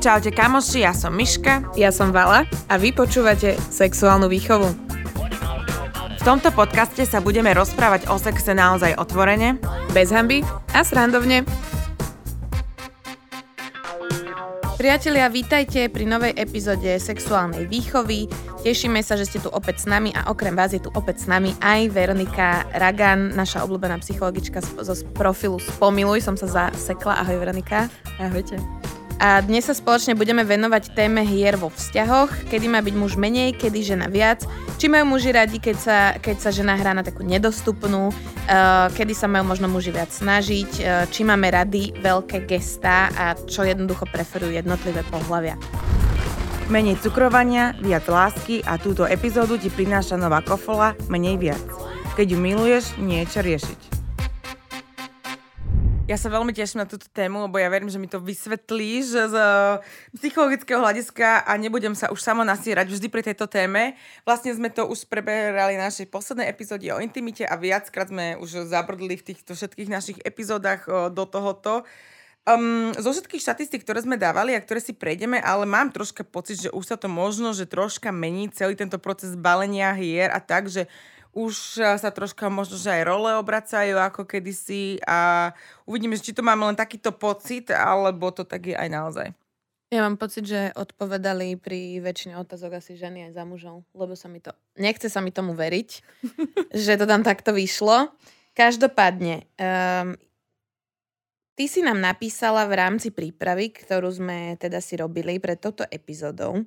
Čaute kamoši, ja som Miška. Ja som Vala a vy počúvate Sexuálnu výchovu. V tomto podcaste sa budeme rozprávať o sexe naozaj otvorene, bez hamby a srandovne. Priatelia, vítajte pri novej epizóde sexuálnej výchovy. Tešíme sa, že ste tu opäť s nami a okrem vás je tu opäť s nami aj Veronika Ragan, naša obľúbená psychologička zo profilu Spomiluj. Som sa zasekla. Ahoj Veronika. Ahojte. A dnes sa spoločne budeme venovať téme hier vo vzťahoch, kedy má byť muž menej, kedy žena viac, či majú muži radi, keď sa, keď sa žena hrá na takú nedostupnú, uh, kedy sa majú možno muži viac snažiť, uh, či máme rady veľké gestá a čo jednoducho preferujú jednotlivé pohľavia. Menej cukrovania, viac lásky a túto epizódu ti prináša nová kofola Menej viac. Keď ju miluješ, nie je čo riešiť. Ja sa veľmi teším na túto tému, lebo ja verím, že mi to vysvetlíš z psychologického hľadiska a nebudem sa už samo nasierať vždy pri tejto téme. Vlastne sme to už preberali na našej poslednej epizóde o intimite a viackrát sme už zabrdli v týchto všetkých našich epizódach do tohoto. Um, zo všetkých štatistík, ktoré sme dávali a ktoré si prejdeme, ale mám troška pocit, že už sa to možno, že troška mení celý tento proces balenia hier a tak, že už sa troška možno, že aj role obracajú ako kedysi a uvidíme, či to máme len takýto pocit, alebo to tak je aj naozaj. Ja mám pocit, že odpovedali pri väčšine otázok asi ženy aj za mužov, lebo sa mi to, nechce sa mi tomu veriť, že to tam takto vyšlo. Každopádne, um, ty si nám napísala v rámci prípravy, ktorú sme teda si robili pred touto epizódou,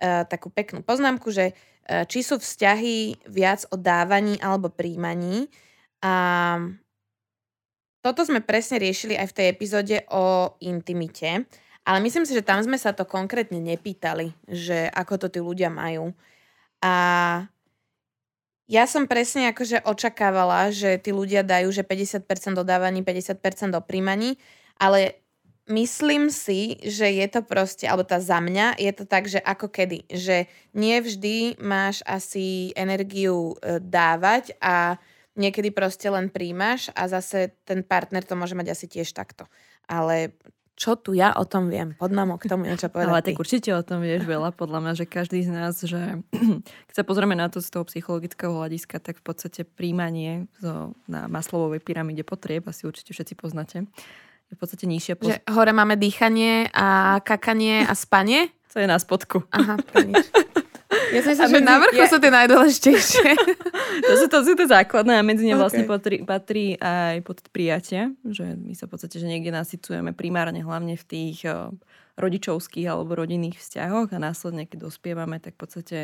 takú peknú poznámku, že E, či sú vzťahy viac o dávaní alebo príjmaní. A toto sme presne riešili aj v tej epizóde o intimite, ale myslím si, že tam sme sa to konkrétne nepýtali, že ako to tí ľudia majú. A ja som presne akože očakávala, že tí ľudia dajú, že 50% do dávaní, 50% do príjmaní, ale myslím si, že je to proste, alebo tá za mňa, je to tak, že ako kedy, že nie vždy máš asi energiu e, dávať a niekedy proste len príjmaš a zase ten partner to môže mať asi tiež takto. Ale čo tu ja o tom viem? Pod k tomu niečo povedať. Ale tak určite o tom vieš veľa, podľa mňa, že každý z nás, že keď sa pozrieme na to z toho psychologického hľadiska, tak v podstate príjmanie zo, na maslovovej pyramíde potrieb, asi určite všetci poznáte, je v podstate nižšia. Poz... Že hore máme dýchanie a kakanie a spanie? Co je na spodku. Aha, Ja som myslím, že na vrchu ja... sú tie najdôležitejšie. to, sú, to sú tie základné a medzi ne vlastne okay. patrí, patrí aj pod prijatie, že my sa v podstate, že niekde nasycujeme primárne hlavne v tých uh, rodičovských alebo rodinných vzťahoch a následne, keď dospievame, tak v podstate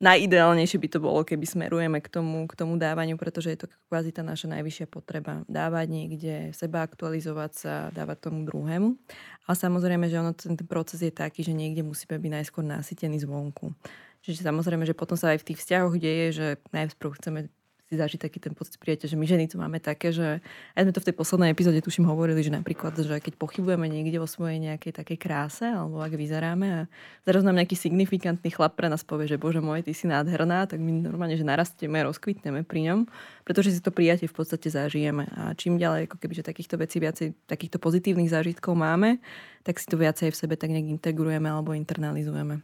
najideálnejšie by to bolo, keby smerujeme k tomu, k tomu dávaniu, pretože je to kvázi tá naša najvyššia potreba. Dávať niekde, seba aktualizovať sa, dávať tomu druhému. Ale samozrejme, že ono, ten, ten proces je taký, že niekde musíme byť najskôr nasytený zvonku. Čiže samozrejme, že potom sa aj v tých vzťahoch deje, že najprv chceme si zažiť taký ten pocit prijatia, že my ženy to máme také, že aj sme to v tej poslednej epizóde tuším hovorili, že napríklad, že keď pochybujeme niekde o svojej nejakej takej kráse, alebo ak vyzeráme a zaraz nám nejaký signifikantný chlap pre nás povie, že bože môj, ty si nádherná, tak my normálne, že narastieme, rozkvitneme pri ňom, pretože si to prijatie v podstate zažijeme. A čím ďalej, ako keby, že takýchto vecí viacej, takýchto pozitívnych zážitkov máme, tak si to viacej v sebe tak nejak integrujeme alebo internalizujeme.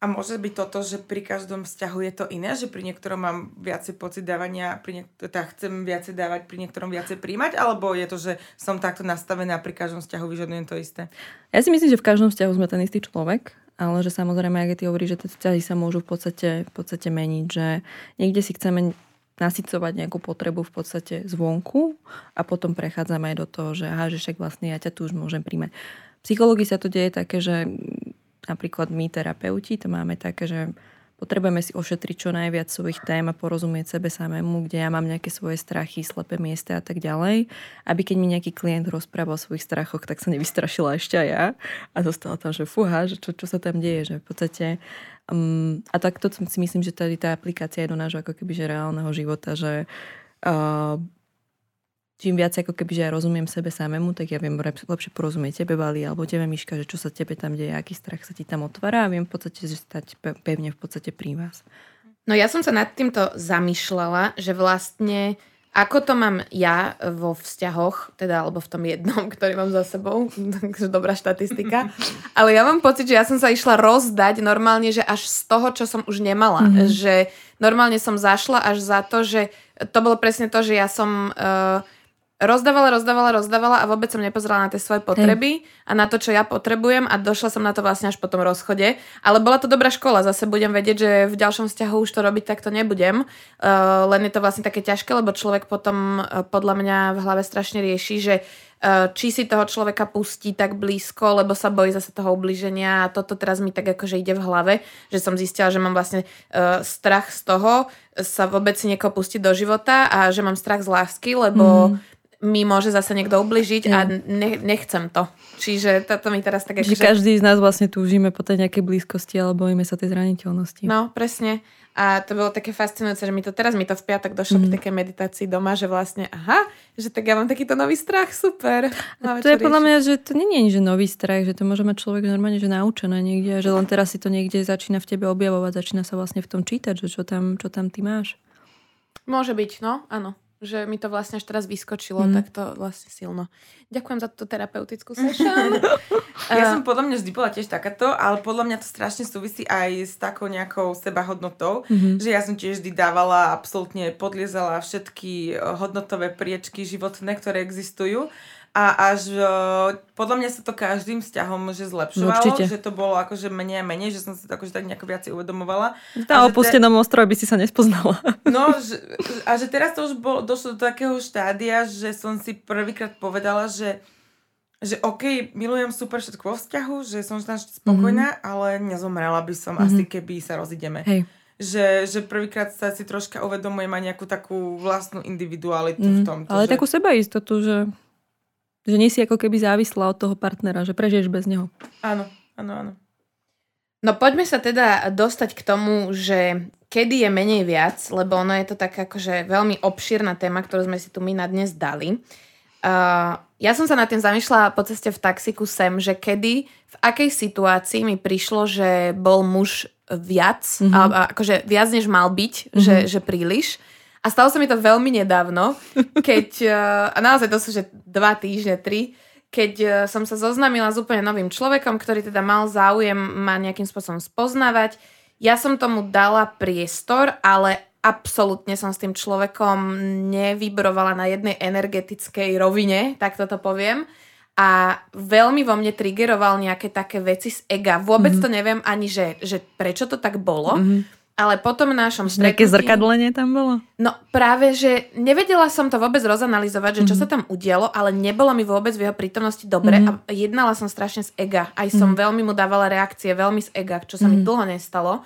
A môže byť toto, že pri každom vzťahu je to iné, že pri niektorom mám viacej pocit dávania, pri niek- teda chcem viacej dávať, pri niektorom viacej príjmať, alebo je to, že som takto nastavená a pri každom vzťahu vyžadujem to isté? Ja si myslím, že v každom vzťahu sme ten istý človek, ale že samozrejme, ak ty hovoríš, že tie vzťahy sa môžu v podstate, v podstate meniť, že niekde si chceme nasycovať nejakú potrebu v podstate zvonku a potom prechádzame aj do toho, že aha, že však vlastne ja ťa tu už môžem príjmať. Psychológii sa to deje také, že napríklad my terapeuti to máme také, že potrebujeme si ošetriť čo najviac svojich tém a porozumieť sebe samému, kde ja mám nejaké svoje strachy, slepé miesta a tak ďalej, aby keď mi nejaký klient rozprával o svojich strachoch, tak sa nevystrašila ešte aj ja. A zostala tam, že fúha, že čo, čo sa tam deje, že v podstate um, a takto si myslím, že tady tá aplikácia je do nášho ako keby že reálneho života, že uh, čím viac ako keby, že ja rozumiem sebe samému, tak ja viem lepšie porozumieť tebe, Vali, alebo tebe, Miška, že čo sa tebe tam deje, aký strach sa ti tam otvára a viem v podstate že stať pevne v podstate pri vás. No ja som sa nad týmto zamýšľala, že vlastne Ako to mám ja vo vzťahoch, teda alebo v tom jednom, ktorý mám za sebou, takže dobrá štatistika, ale ja mám pocit, že ja som sa išla rozdať normálne, že až z toho, čo som už nemala. Mm-hmm. Že normálne som zašla až za to, že to bolo presne to, že ja som... Uh, rozdávala, rozdávala, rozdávala a vôbec som nepozerala na tie svoje potreby Hej. a na to, čo ja potrebujem a došla som na to vlastne až po tom rozchode. Ale bola to dobrá škola, zase budem vedieť, že v ďalšom vzťahu už to robiť takto nebudem. Uh, len je to vlastne také ťažké, lebo človek potom uh, podľa mňa v hlave strašne rieši, že uh, či si toho človeka pustí tak blízko, lebo sa bojí zase toho ubliženia a toto teraz mi tak akože ide v hlave, že som zistila, že mám vlastne uh, strach z toho sa vôbec si niekoho pustiť do života a že mám strach z lásky, lebo mm mi môže zase niekto ubližiť a ne, nechcem to. Čiže toto mi teraz tak... Že akože... každý z nás vlastne túžime po tej nejakej blízkosti alebo bojíme sa tej zraniteľnosti. No, presne. A to bolo také fascinujúce, že mi to teraz mi to v piatok došlo mm. pri takej meditácii doma, že vlastne aha, že tak ja mám takýto nový strach, super. A to je podľa mňa, že to nie je že nový strach, že to môže mať človek normálne, že naučené niekde, že len teraz si to niekde začína v tebe objavovať, začína sa vlastne v tom čítať, že čo tam, čo tam ty máš. Môže byť, no, áno že mi to vlastne až teraz vyskočilo, mm. tak to vlastne silno. Ďakujem za túto terapeutickú session. ja som podľa mňa vždy bola tiež takáto, ale podľa mňa to strašne súvisí aj s takou nejakou sebahodnotou, mm-hmm. že ja som tiež vždy dávala, absolútne podliezala všetky hodnotové priečky životné, ktoré existujú a až podľa mňa sa to každým vzťahom že zlepšovalo, Určite. že to bolo akože menej a menej, že som si to akože tak nejako viac uvedomovala. Na opustenom te... ostrove by si sa nespoznala. No že, a že teraz to už bolo, došlo do takého štádia, že som si prvýkrát povedala, že že OK, milujem super všetko vo vzťahu, že som spokojná, mm-hmm. ale nezomrela by som mm-hmm. asi, keby sa rozideme. Hej že, že prvýkrát sa si troška uvedomujem aj nejakú takú vlastnú individualitu mm, v tom. Ale že... takú sebaistotu, že že nie si ako keby závislá od toho partnera, že prežiješ bez neho. Áno, áno, áno. No poďme sa teda dostať k tomu, že kedy je menej viac, lebo ono je to tak akože veľmi obšírna téma, ktorú sme si tu my na dnes dali. Uh, ja som sa nad tým zamýšľala po ceste v taxiku sem, že kedy, v akej situácii mi prišlo, že bol muž viac, mm-hmm. a, a, akože viac než mal byť, mm-hmm. že, že príliš. A stalo sa mi to veľmi nedávno, keď, eh, a naozaj to sú že dva týždne, tri, keď eh, som sa zoznámila s úplne novým človekom, ktorý teda mal záujem ma nejakým spôsobom spoznávať. Ja som tomu dala priestor, ale absolútne som s tým človekom nevybrovala na jednej energetickej rovine, tak toto poviem. A veľmi vo mne triggeroval nejaké také veci z ega. Vôbec mm-hmm. to neviem ani, že, že prečo to tak bolo. Mm-hmm ale potom našom stretnutí... Nejaké zrkadlenie tam bolo? No práve, že nevedela som to vôbec rozanalizovať, že čo mm-hmm. sa tam udialo, ale nebolo mi vôbec v jeho prítomnosti dobre mm-hmm. a jednala som strašne z ega. Aj som mm-hmm. veľmi mu dávala reakcie, veľmi z ega, čo sa mm-hmm. mi dlho nestalo.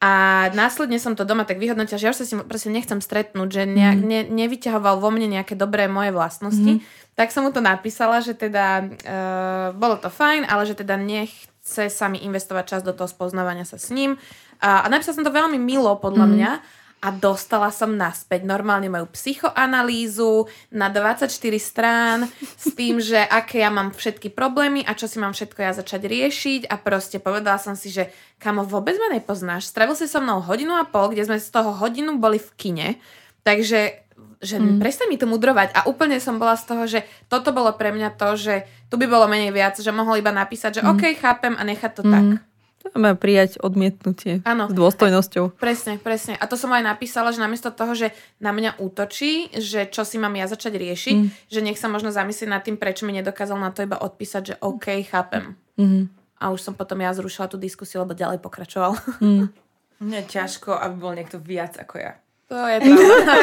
A následne som to doma tak vyhodnotila, že ja už sa si proste nechcem stretnúť, že ne, mm. ne, nevyťahoval vo mne nejaké dobré moje vlastnosti. Mm. Tak som mu to napísala, že teda uh, bolo to fajn, ale že teda nechce sa mi investovať čas do toho spoznávania sa s ním a, napísala som to veľmi milo, podľa mm. mňa. A dostala som naspäť normálne moju psychoanalýzu na 24 strán s tým, že aké ja mám všetky problémy a čo si mám všetko ja začať riešiť a proste povedala som si, že kamo vôbec ma nepoznáš. Stravil si so mnou hodinu a pol, kde sme z toho hodinu boli v kine. Takže že mm. prestaň mi to mudrovať. A úplne som bola z toho, že toto bolo pre mňa to, že tu by bolo menej viac, že mohol iba napísať, že mm. OK, chápem a nechať to mm. tak. Máme prijať odmietnutie ano, s dôstojnosťou. Presne, presne. A to som aj napísala, že namiesto toho, že na mňa útočí, že čo si mám ja začať riešiť, mm. že nech sa možno zamyslieť nad tým, prečo mi nedokázal na to iba odpísať, že OK, chápem. Mm. A už som potom ja zrušila tú diskusiu, lebo ďalej pokračoval. Mm. Mne je ťažko, aby bol niekto viac ako ja. To je pravda.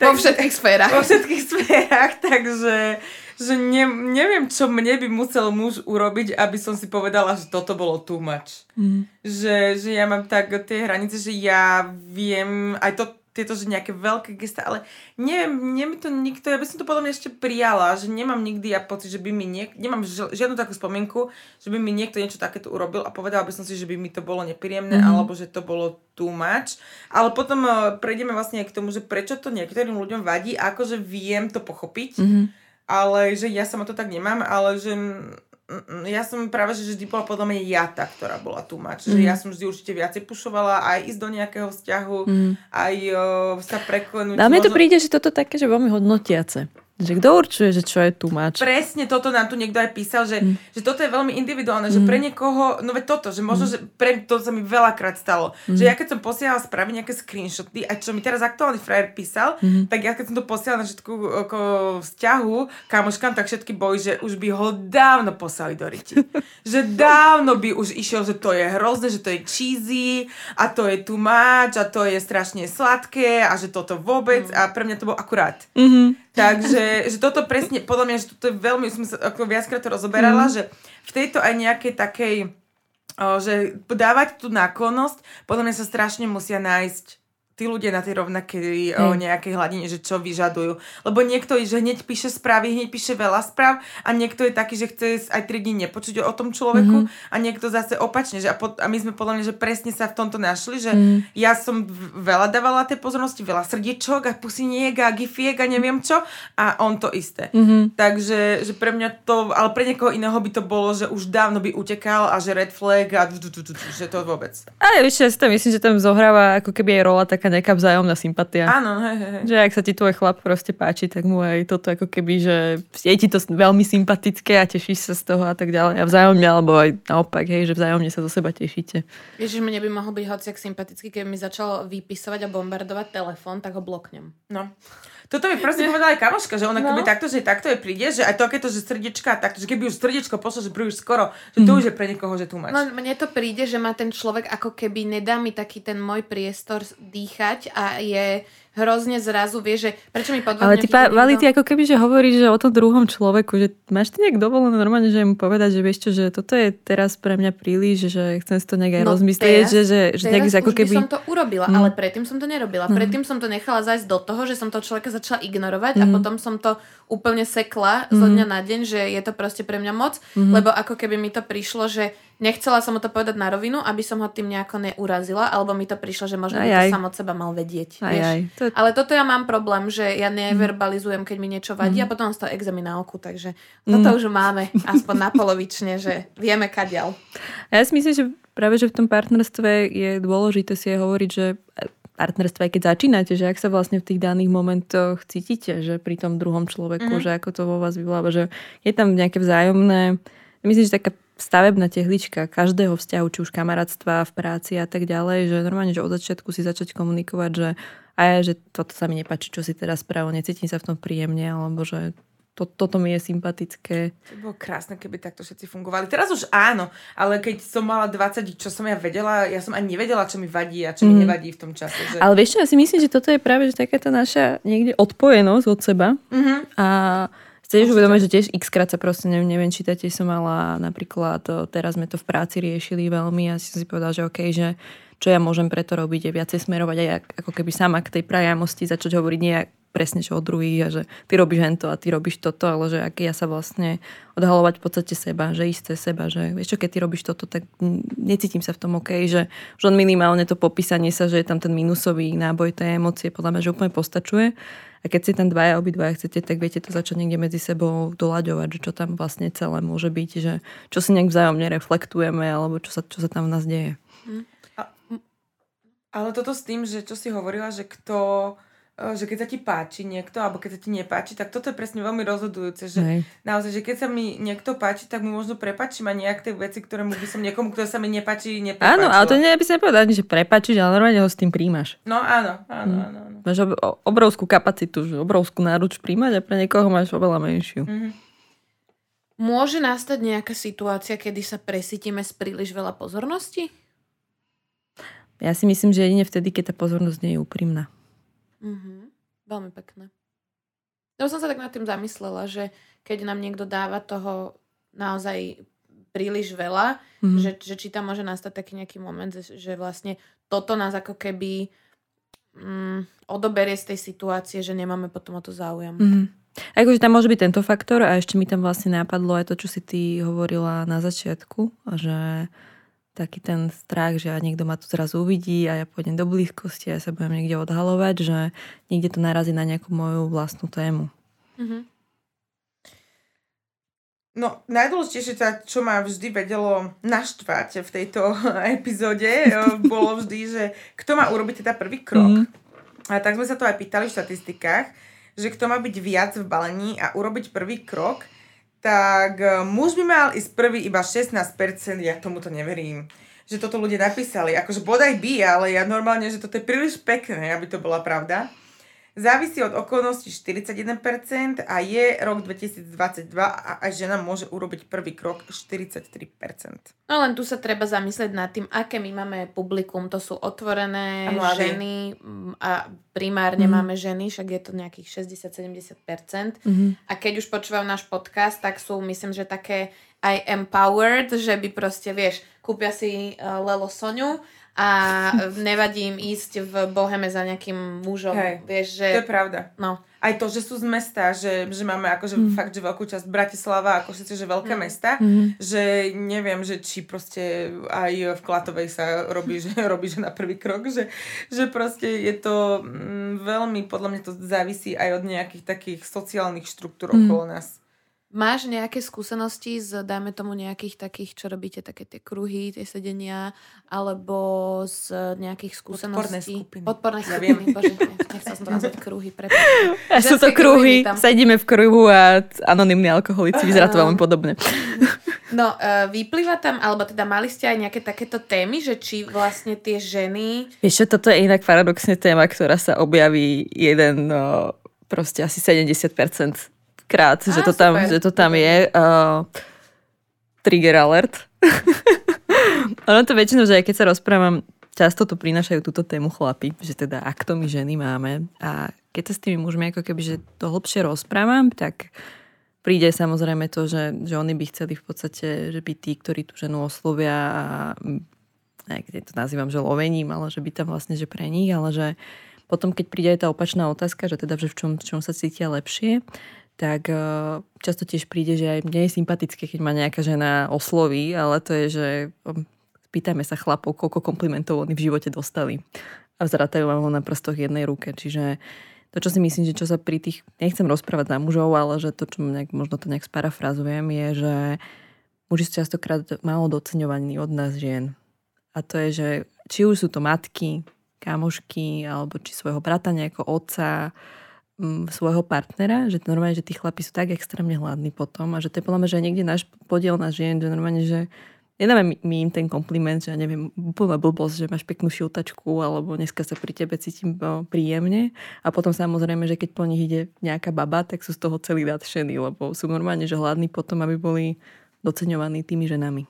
vo všetkých sférach. Vo všetkých sférach, takže že ne, neviem, čo mne by musel muž urobiť, aby som si povedala, že toto bolo too much. Mm. Že, že ja mám tak tie hranice, že ja viem aj to, tieto, že nejaké veľké gesta, ale neviem, nie mi to nikto, ja by som to podľa mňa ešte prijala, že nemám nikdy ja pocit, že by mi niek- nemám žiadnu takú spomienku, že by mi niekto niečo takéto urobil a povedala by som si, že by mi to bolo nepríjemné, mm-hmm. alebo že to bolo too much. Ale potom uh, prejdeme vlastne k tomu, že prečo to niektorým ľuďom vadí akože viem to pochopiť. Mm-hmm ale že ja sama to tak nemám, ale že mm, ja som práve, že vždy bola podľa mňa ja tá, ktorá bola tu mať. Že Mhm. ja som vždy určite viacej pušovala aj ísť do nejakého vzťahu, Mm. aj o, sa preklenúť. A mne to príde, že toto také, že veľmi hodnotiace. Že kto určuje, že čo je tu mač? Presne toto nám tu niekto aj písal, že, Mm. že toto je veľmi individuálne, že pre niekoho, no veď toto, že možno, že pre to sa mi veľakrát stalo, že ja keď som posielala správy nejaké screenshoty, a čo mi teraz aktuálny frajer písal, tak ja keď som to posielala na všetku ako vzťahu kamoškám, tak všetky boli, že už by ho dávno poslali do riti. že dávno by už išiel, že to je hrozné, že to je cheesy a to je much a to je strašne sladké a že toto vôbec a pre mňa to bol akurát. Mhm. Takže že toto presne, podľa mňa, že toto je veľmi, som sa ako viackrát to rozoberala, že v tejto aj nejakej takej, o, že dávať tú náklonnosť, podľa mňa sa strašne musia nájsť tí ľudia na tej rovnakej o, nejakej hladine, že čo vyžadujú. Lebo niekto je, že hneď píše správy, hneď píše veľa správ a niekto je taký, že chce aj 3 dní nepočuť o tom človeku mm-hmm. a niekto zase opačne. Že a, po, a my sme podľa mňa, že presne sa v tomto našli, že mm. ja som veľa dávala tej pozornosti, veľa srdiečok a pusiniek a gifiek a neviem čo a on to isté. Mhm. Takže že pre mňa to, ale pre niekoho iného by to bolo, že už dávno by utekal a že red flag a že to vôbec. Vieš, ja si tam myslím, že tam zohráva ako keby aj rola taká nejaká vzájomná sympatia. Áno, hej, hej, hej. Že ak sa ti tvoj chlap proste páči, tak mu aj toto ako keby, že je ti to veľmi sympatické a tešíš sa z toho a tak ďalej. A vzájomne, alebo aj naopak, hej, že vzájomne sa zo seba tešíte. Ježiš, mne by mohol byť hociak sympatický, keby mi začal vypisovať a bombardovať telefón, tak ho bloknem. No. Toto mi proste povedala aj kamoška, že ona No. keby takto, že takto je príde, že aj to, keď to, že srdiečka, takto, že keby už srdiečko pošlo, že príliš skoro, že to už je pre niekoho, že tu máš. No mne to príde, že má ten človek ako keby nedá mi taký ten môj priestor dýchať a je hrozne zrazu, vie, že prečo mi podvodňuje Ale ty, pa, Vali, ty ako keby, že hovoríš že o tom druhom človeku, že máš ty nejak dovolené normálne, že mu povedať, že vieš čo, že toto je teraz pre mňa príliš, že chcem si to nejak aj No rozmyslieť, teraz- že, že, že nejak ako keby... by som to urobila, Mm. ale predtým som to nerobila. Predtým som to nechala zajsť do toho, že som toho človeka začala ignorovať Mm. a potom som to úplne sekla zo dňa na deň, že je to proste pre mňa moc, Mm-hmm. lebo ako keby mi to prišlo, že nechcela som mu to povedať na rovinu, aby som ho tým nejako neurazila, alebo mi to prišlo, že možno by Aj, aj. to sám od seba mal vedieť. Aj, vieš. aj. To, Ale toto ja mám problém, že ja neverbalizujem, keď mi niečo vadí Mhm. a potom z toho examen na oku, takže toto už máme aspoň na polovične, že vieme kadiaľ. A ja si myslím, že práve že v tom partnerstve je dôležité si aj hovoriť, že partnerstvo, aj keď začínate, že ak sa vlastne v tých daných momentoch cítite, že pri tom druhom človeku, Mhm. mm-hmm. že ako to vo vás vyvoláva, že je tam nejaké vzájomné, myslím, že taká stavebná tehlička každého vzťahu, či už kamarátstva, v práci a tak ďalej, že normálne, že od začiatku si začať komunikovať, že aj, že toto sa mi nepáči, čo si teraz spravil, necítim sa v tom príjemne, alebo že to, toto mi je sympatické. To bolo krásne, keby takto všetci fungovali. Teraz už áno, ale keď som mala 20, čo som ja vedela, ja som ani nevedela, čo mi vadí a čo mi Mm. nevadí v tom čase. Že... Ale vieš čo, ja si myslím, že toto je práve že takáto naša niekde odpojenosť od seba Mhm. a chceš uvedomiť, že tiež x krát sa proste, neviem, neviem čítať, som mala napríklad, o, teraz sme to v práci riešili veľmi a som si povedala, že OK, že čo ja môžem preto robiť, je viacej smerovať aj ak- ako keby sama k tej prajamosti, začať hovoriť nie presne čo od druhých a že ty robíš hento a ty robíš toto, ale že ak ja sa vlastne odhalovať v podstate seba, že isté seba, že vieš čo, keď ty robíš toto, tak necítim sa v tom OK, že už len minimálne to popísanie sa, že je tam ten minusový náboj tej emócie, podľa mňa, že úplne postačuje. A keď si tam dvaja, obidvaja chcete, tak viete to začať niekde medzi sebou doľaďovať, že čo tam vlastne celé môže byť, že čo si nejak vzájomne reflektujeme, alebo čo sa, čo sa tam v nás deje. Ale toto s tým, že čo si hovorila, že kto že keď sa ti páči niekto, alebo keď sa ti nepáči, tak toto je presne veľmi rozhodujúce, že Hej. naozaj, že keď sa mi niekto páči, tak mu možno prepačím a nejak tie veci, ktoré mu by som niekomu, kto sa mi nepáči, neprepáčila. Áno, ale to nie by som nepovedala, ani, že prepačiť, ale normálne ho s tým príjmaš. No áno, áno, áno. áno. Máš ob- obrovskú kapacitu, že obrovskú náruč príjmať a pre niekoho máš oveľa menšiu. Mhm. Môže nastať nejaká situácia, kedy sa presítime z príliš veľa pozornosti? Ja si myslím, že jedine vtedy, keď tá pozornosť nie je úprimná. Mhm. Veľmi pekné. Ja som sa tak nad tým zamyslela, že keď nám niekto dáva toho naozaj príliš veľa, Mhm. že, že či tam môže nastať taký nejaký moment, že, vlastne toto nás ako keby mm, odoberie z tej situácie, že nemáme potom o to záujem. Mhm. Akože tam môže byť tento faktor a ešte mi tam vlastne nápadlo aj to, čo si ty hovorila na začiatku, že taký ten strach, že niekto ma tu zrazu uvidí a ja pôjdem do blízkosti a ja sa budem niekde odhalovať, že niekde to narazí na nejakú moju vlastnú tému. Mhm. No, najdôležitejšie, teda, čo ma vždy vedelo naštvať v tejto epizóde, eh, bolo vždy, že kto má urobiť teda prvý krok. Mm-hmm. A tak sme sa to aj pýtali v štatistikách, že kto má byť viac v balení a urobiť prvý krok, tak eh, muž by mal ísť prvý iba 16%, ja tomuto neverím že toto ľudia napísali. Akože bodaj by, ale ja normálne, že toto je príliš pekné, aby to bola pravda. Závisí od okolností 41% a je rok 2022 a aj žena môže urobiť prvý krok 43%. No len tu sa treba zamyslieť nad tým, aké my máme publikum. To sú otvorené ano, ženy mm, a primárne mm-hmm. máme ženy, však je to nejakých 60-70%. Mm-hmm. A keď už počúvajú náš podcast, tak sú myslím, že také aj empowered, že by proste, vieš, kúpia si uh, Lelo Soňu a nevadí im ísť v Boheme za nejakým mužom. Hej, vieš, že... To je pravda. No. Aj to, že sú z mesta, že, že máme akože mm. fakt, že veľkú časť Bratislava, ako všetci, že veľké mm. mesta, mm. že neviem, že či proste aj v Klatovej sa robí, že robí, že na prvý krok, že, že proste je to mm, veľmi, podľa mňa to závisí aj od nejakých takých sociálnych štruktúr mm. okolo nás. Máš nejaké skúsenosti z, dajme tomu, nejakých takých, čo robíte, také tie kruhy, tie sedenia, alebo z nejakých skúseností? Podporné skupiny. Podporné ja skupiny, bože, nechcel som to nazvať kruhy. A sú to kruhy, sedíme v kruhu a anonimní alkoholici, vyzerá to veľmi podobne. No, uh, vyplýva tam, alebo teda mali ste aj nejaké takéto témy, že či vlastne tie ženy... Vieš čo, toto je inak paradoxne téma, ktorá sa objaví jeden, no, proste asi 70% krát, že, to tam, že to tam je. Uh, trigger alert. ono to väčšinou, že aj keď sa rozprávam, často to prinášajú túto tému chlapi, že teda ak to my ženy máme a keď sa s tými mužmi ako keby, že to hlbšie rozprávam, tak príde samozrejme to, že, že oni by chceli v podstate, že by tí, ktorí tú ženu oslovia a ja to nazývam, že lovením, ale že by tam vlastne, že pre nich, ale že potom, keď príde aj tá opačná otázka, že teda, že v čom, v čom sa cítia lepšie, tak eh, často tiež príde, že aj mne je sympatické, keď ma nejaká žena osloví, ale to je, že hm, pýtajme sa chlapov, koľko komplimentov oni v živote dostali. A vzratajú vám ho na prstoch jednej ruke. Čiže to, čo si myslím, že čo sa pri tých, nechcem rozprávať za mužov, ale že to, čo nejak, možno to nejak sparafrazujem, je, že muži sú častokrát málo doceňovaní od nás žien. A to je, že či už sú to matky, kamošky, alebo či svojho brata, nejako otca, svojho partnera, že normálne, že tí chlapi sú tak extrémne hladní potom a že to je podľa mňa, že niekde náš podiel na žien, že normálne, že nedáme my im ten kompliment, že ja neviem, úplná blbosť, že máš peknú šiltačku alebo dneska sa pri tebe cítim príjemne a potom samozrejme, že keď po nich ide nejaká baba, tak sú z toho celý nadšení, lebo sú normálne, že hladní potom, aby boli doceňovaní tými ženami.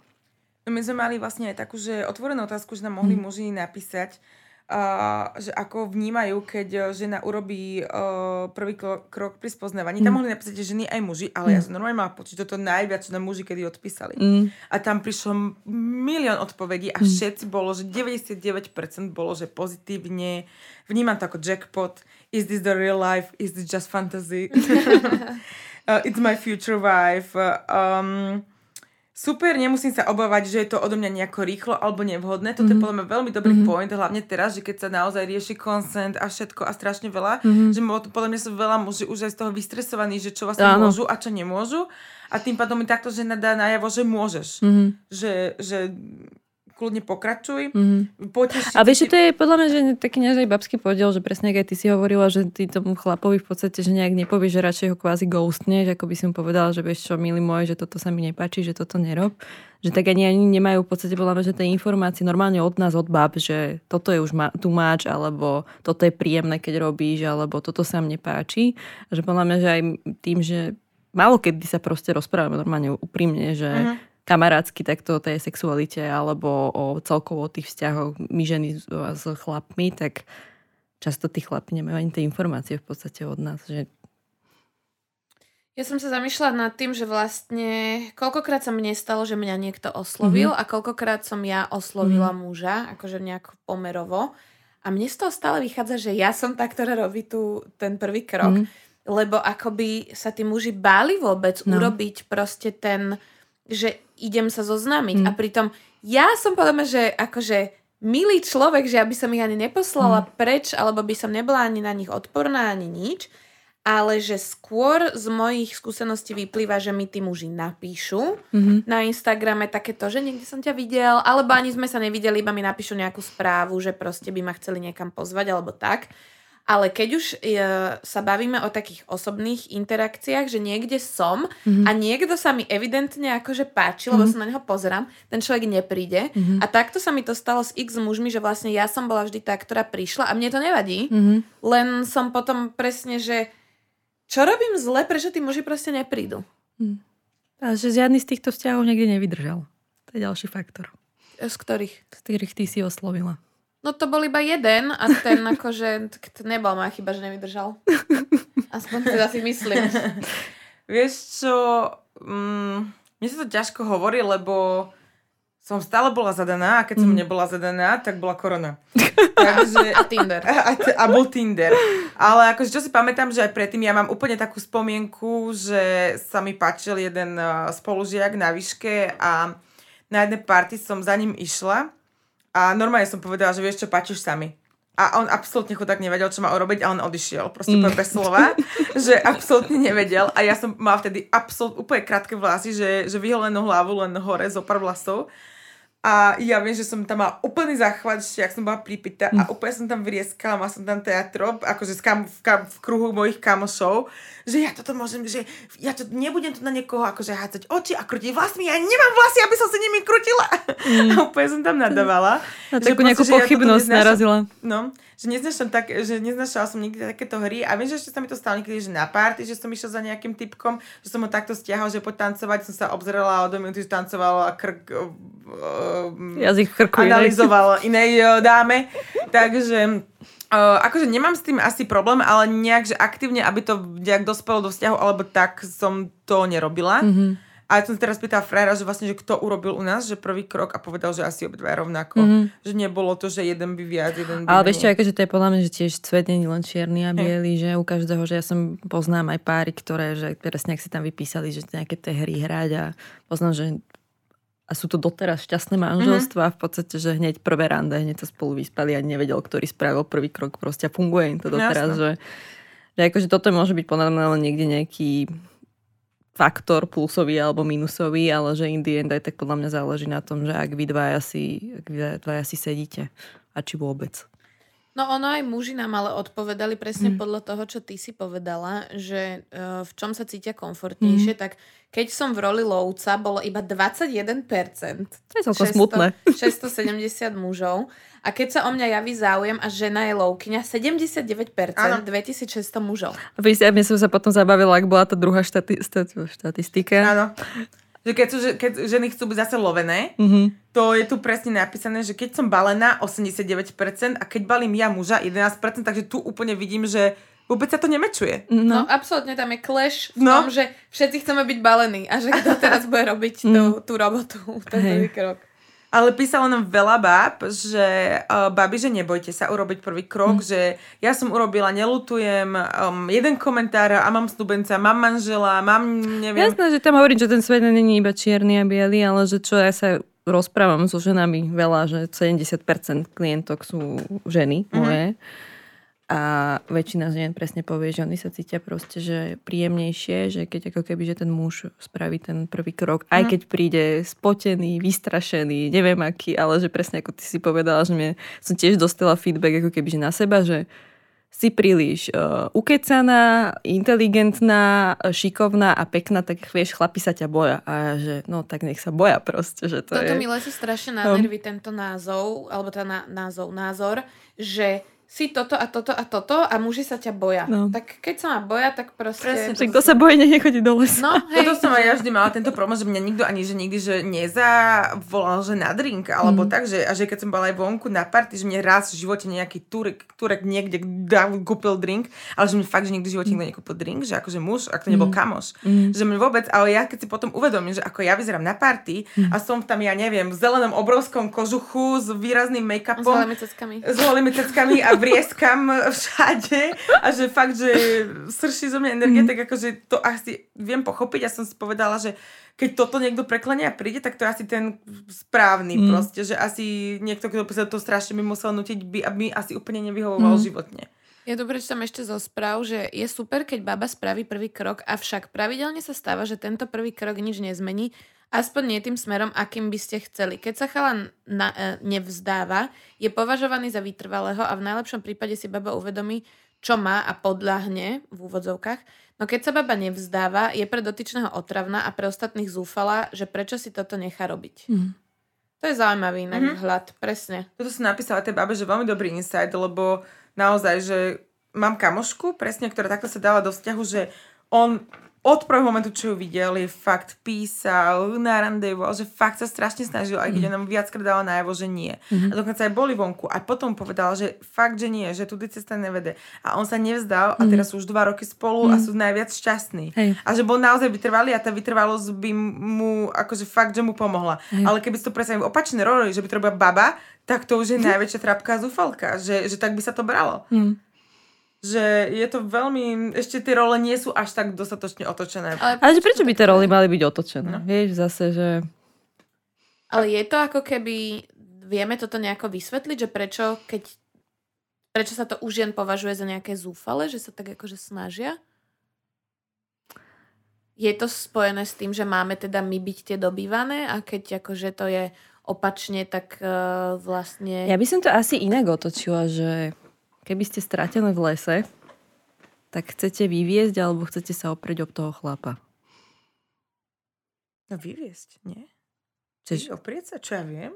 No my sme mali vlastne aj takú, že otvorenú otázku, že nám mohli hmm. muži napísať, Uh, že ako vnímajú, keď eh, žena urobí uh, prvý krok pri spoznávaní. Mm. Tam mohli napísať že ženy aj muži, ale mm. ja som normálne mala pocit, toto najviac, čo nám muži kedy odpísali. Mm. A tam prišlo milión odpovedí a mm. všetci bolo, že 99% bolo, že pozitívne. Vnímam to ako jackpot. Is this the real life? Is this just fantasy? uh, it's my future wife. Um, super, nemusím sa obávať, že je to odo mňa nejako rýchlo alebo nevhodné. Toto mm-hmm. je mhm. podľa mňa veľmi dobrý mm-hmm. point, hlavne teraz, že keď sa naozaj rieši consent a všetko a strašne veľa, mm-hmm. že podľa mňa sú veľa muži už aj z toho vystresovaní, že čo vlastne Áno. môžu a čo nemôžu. A tým pádom mi takto žena dá najavo, že môžeš. Mm-hmm. Že, že kľudne pokračuj. Mm-hmm. A vieš, to je podľa mňa, že taký náš aj babský podiel, že presne aj ty si hovorila, že ty tomu chlapovi v podstate, že nejak nepovieš, že radšej ho kvázi ghostneš, ako by si mu povedala, že vieš čo, milý môj, že toto sa mi nepáči, že toto nerob. Že tak ani, ani nemajú v podstate podľa mňa, že tie informácie normálne od nás, od bab, že toto je už ma, tu máč, alebo toto je príjemné, keď robíš, alebo toto sa mne nepáči. A že podľa mňa, že aj tým, že málo kedy sa proste rozprávame normálne úprimne, že uh-huh kamarátsky takto o tej sexualite alebo o celkovo o tých vzťahoch my ženy s, chlapmi, tak často tí chlapi nemajú ani tie informácie v podstate od nás. Že... Ja som sa zamýšľala nad tým, že vlastne koľkokrát sa mne stalo, že mňa niekto oslovil mm-hmm. a koľkokrát som ja oslovila mm-hmm. muža, akože nejak pomerovo. A mne z toho stále vychádza, že ja som tá, ktorá robí tu ten prvý krok. Mm-hmm. Lebo akoby sa tí muži báli vôbec no. urobiť proste ten že idem sa zoznámiť. Mm. A pritom ja som povedala, že akože milý človek, že aby som ich ani neposlala mm. preč, alebo by som nebola ani na nich odporná, ani nič. ale že skôr z mojich skúseností vyplýva, že mi tí muži napíšu Mhm. na Instagrame takéto, že niekde som ťa videl, alebo ani sme sa nevideli, iba mi napíšu nejakú správu, že proste by ma chceli niekam pozvať, alebo tak. Ale keď už e, sa bavíme o takých osobných interakciách, že niekde som Mhm. a niekto sa mi evidentne akože páči, lebo sa na neho pozerám, ten človek nepríde. Mhm. A takto sa mi to stalo s x mužmi, že vlastne ja som bola vždy tá, ktorá prišla a mne to nevadí. Mhm. Len som potom presne, že čo robím zle, prečo tí muži proste neprídu? A že žiadny z týchto vzťahov niekde nevydržal. To je ďalší faktor. Z ktorých? Z ktorých ty si oslovila. No to bol iba jeden a ten akože nebol moja chyba, že nevydržal. Aspoň teda si myslím. Vieš čo, mm, mne sa to ťažko hovorí, lebo som stále bola zadaná a keď som Mm. nebola zadaná, tak bola korona. Takže, A Tinder. a, a, bol Tinder. Ale akože čo si pamätám, že aj predtým ja mám úplne takú spomienku, že sa mi páčil jeden uh, spolužiak na výške a na jednej party som za ním išla a normálne som povedala, že vieš čo, páčiš sa mi. A on absolútne chudák nevedel, čo má urobiť a on odišiel. Proste úplne bez slova, že absolútne nevedel. A ja som mala vtedy absolútne úplne krátke vlasy, že, že vyholenú hlavu len hore, zo pár vlasov. A ja viem, že som tam mala úplný záchvat, ešte ak som bola pripita a úplne som tam vrieskala, mala som tam teatro, akože kam, v, kam, v kruhu mojich kamošov, že ja toto môžem, že ja to nebudem tu na niekoho akože hádzať oči a krútiť vlasmi, ja nemám vlasy, aby som si nimi krutila. A úplne som tam nadávala. Na že takú proste, nejakú že ja toto pochybnosť neznášam. narazila. No, že neznášam tak, že neznášala som nikdy takéto hry a viem, že ešte sa mi to stalo niekedy, že na party, že som išla za nejakým typkom, že som ho takto stiahol, že poď tancovať, som sa obzrela a o dve minúty už tancovala krk Jazyk v krku. inej. analyzoval inej uh, dáme. Takže uh, akože nemám s tým asi problém, ale nejak, že aktívne, aby to nejak dospelo do vzťahu, alebo tak som to nerobila. Mhm. A ja som sa teraz pýtala frajera, že vlastne, že kto urobil u nás, že prvý krok a povedal, že asi obidva rovnako. Mhm. Že nebolo to, že jeden by viac, jeden by Ale vieš čo, menej. akože to je podľa mňa, že tiež svet nie len čierny a biely, že u každého, že ja som poznám aj páry, ktoré, že presne ak si tam vypísali, že nejaké tie hry hrať a poznám, že a sú to doteraz šťastné manželstva, v podstate, že hneď prvé rande, hneď sa spolu vyspali a nevedel, ktorý spravil prvý krok, proste funguje im to No, doteraz, jasné. že, že akože toto môže byť podľa mňa len niekde nejaký faktor plusový alebo minusový, ale že in the end aj tak podľa mňa záleží na tom, že ak vy dvaja si, ak vy dvaja si sedíte a či vôbec. No ono aj muži nám ale odpovedali presne mm. podľa toho, čo ty si povedala, že uh, v čom sa cítia komfortnejšie, mm. tak keď som v roli lovca, bolo iba 21%. To je celkom smutné. 670 mužov. A keď sa o mňa javí záujem a žena je lovkyňa, 79%, Áno. 2600 mužov. A ja som sa potom zabavila, ak bola tá druhá štati, štatistika. Áno. Že keď, sú, že, keď ženy chcú byť zase lovené, Mhm. to je tu presne napísané, že keď som balená 89% a keď balím ja muža 11%, takže tu úplne vidím, že vôbec sa to nemečuje. No, No. absolútne tam je clash v No. tom, že všetci chceme byť balení a že kto teraz bude robiť tú, tú robotu, ten prvý krok. Ale písalo nám veľa báb, že uh, babi, že nebojte sa urobiť prvý krok, že ja som urobila, nelutujem, um, jeden komentár a mám snúbenca, mám manžela, mám, neviem... Jasné, že tam hovorím, že ten svet není iba čierny a biely, ale že čo ja sa rozprávam so ženami veľa, že 70% klientok sú ženy moje. A väčšina žien presne povie, že oni sa cítia proste, že príjemnejšie, že keď ako keby, že ten muž spraví ten prvý krok, aj keď príde spotený, vystrašený, neviem aký, ale že presne ako ty si povedala, že mne, som tiež dostala feedback ako keby, že na seba, že si príliš uh, ukecaná, inteligentná, šikovná a pekná, tak vieš, chlapi sa ťa boja. A že no tak nech sa boja proste, že to Toto je... mi lezí strašne na No. nervy tento názov, alebo teda na, názov, názor, že si toto a toto a toto a muži sa ťa boja. No. Tak keď sa ma boja, tak proste... Presne, Však kto sa bojí, nech nechodí do lesa. No, hej. Toto som aj ja vždy mala tento problém, že mňa nikto ani, že nikdy, že nezavolal, že na drink, alebo mm. tak, že, a že keď som bola aj vonku na party, že mne raz v živote nejaký turek, turek niekde kúpil drink, ale že mi fakt, že nikdy v živote nikto nekúpil drink, že akože muž, ak to nebol kamoš. Mm. Že mi vôbec, ale ja keď si potom uvedomím, že ako ja vyzerám na party a som tam, ja neviem, v zelenom obrovskom kožuchu s výrazným S make-upom, holými ceckami. s holými ceckami a vrieskam všade a že fakt, že srší zo mňa energie, mm. tak akože to asi viem pochopiť a som si povedala, že keď toto niekto preklenia a príde, tak to je asi ten správny mm. proste, že asi niekto, kto sa to strašne by musel nutiť, by, aby mi asi úplne nevyhovoval mm. životne. Ja dobre čítam ešte zo správ, že je super, keď baba spraví prvý krok, avšak pravidelne sa stáva, že tento prvý krok nič nezmení, aspoň nie tým smerom, akým by ste chceli. Keď sa chalan na, e, nevzdáva, je považovaný za vytrvalého a v najlepšom prípade si baba uvedomí, čo má a podľahne v úvodzovkách. No keď sa baba nevzdáva, je pre dotyčného otravná a pre ostatných zúfala, že prečo si toto nechá robiť. Mm. To je zaujímavý inak Mhm. vhľad, presne. Toto som napísala tej babe, že veľmi dobrý insight, lebo naozaj, že mám kamošku, presne, ktorá takto sa dala do vzťahu, že on od prvého momentu, čo ju videl, je fakt písal, na randevu, že fakt sa strašne snažil, aj keď ona mu viackrát dala najavo, že nie. A dokonca aj boli vonku. A potom povedal, že fakt, že nie, že tudy cesta nevede. A on sa nevzdal a teraz sú už dva roky spolu a sú najviac šťastní. Hej. A že bol naozaj vytrvalý a tá vytrvalosť by mu, akože fakt, že mu pomohla. Hej. Ale keby si to predstavili v opačnej roli, že by to robila baba, tak to už je najväčšia trapka a zúfalka. Že, že tak by sa to bralo. Mm. Že je to veľmi... Ešte tie role nie sú až tak dostatočne otočené. Ale, Ale že prečo by tie roly mali byť otočené? No. Vieš, zase, že... ale je to ako keby... Vieme toto nejako vysvetliť, že prečo, keď... Prečo sa to u žien považuje za nejaké zúfale, že sa tak akože snažia? Je to spojené s tým, že máme teda my byť tie dobývané a keď akože to je opačne, tak uh, vlastne... Ja by som to asi inak otočila, že keby ste stratené v lese, tak chcete vyviezť alebo chcete sa oprieť ob toho chlapa. No vyviesť, nie? Čiže, oprieť sa, čo ja viem?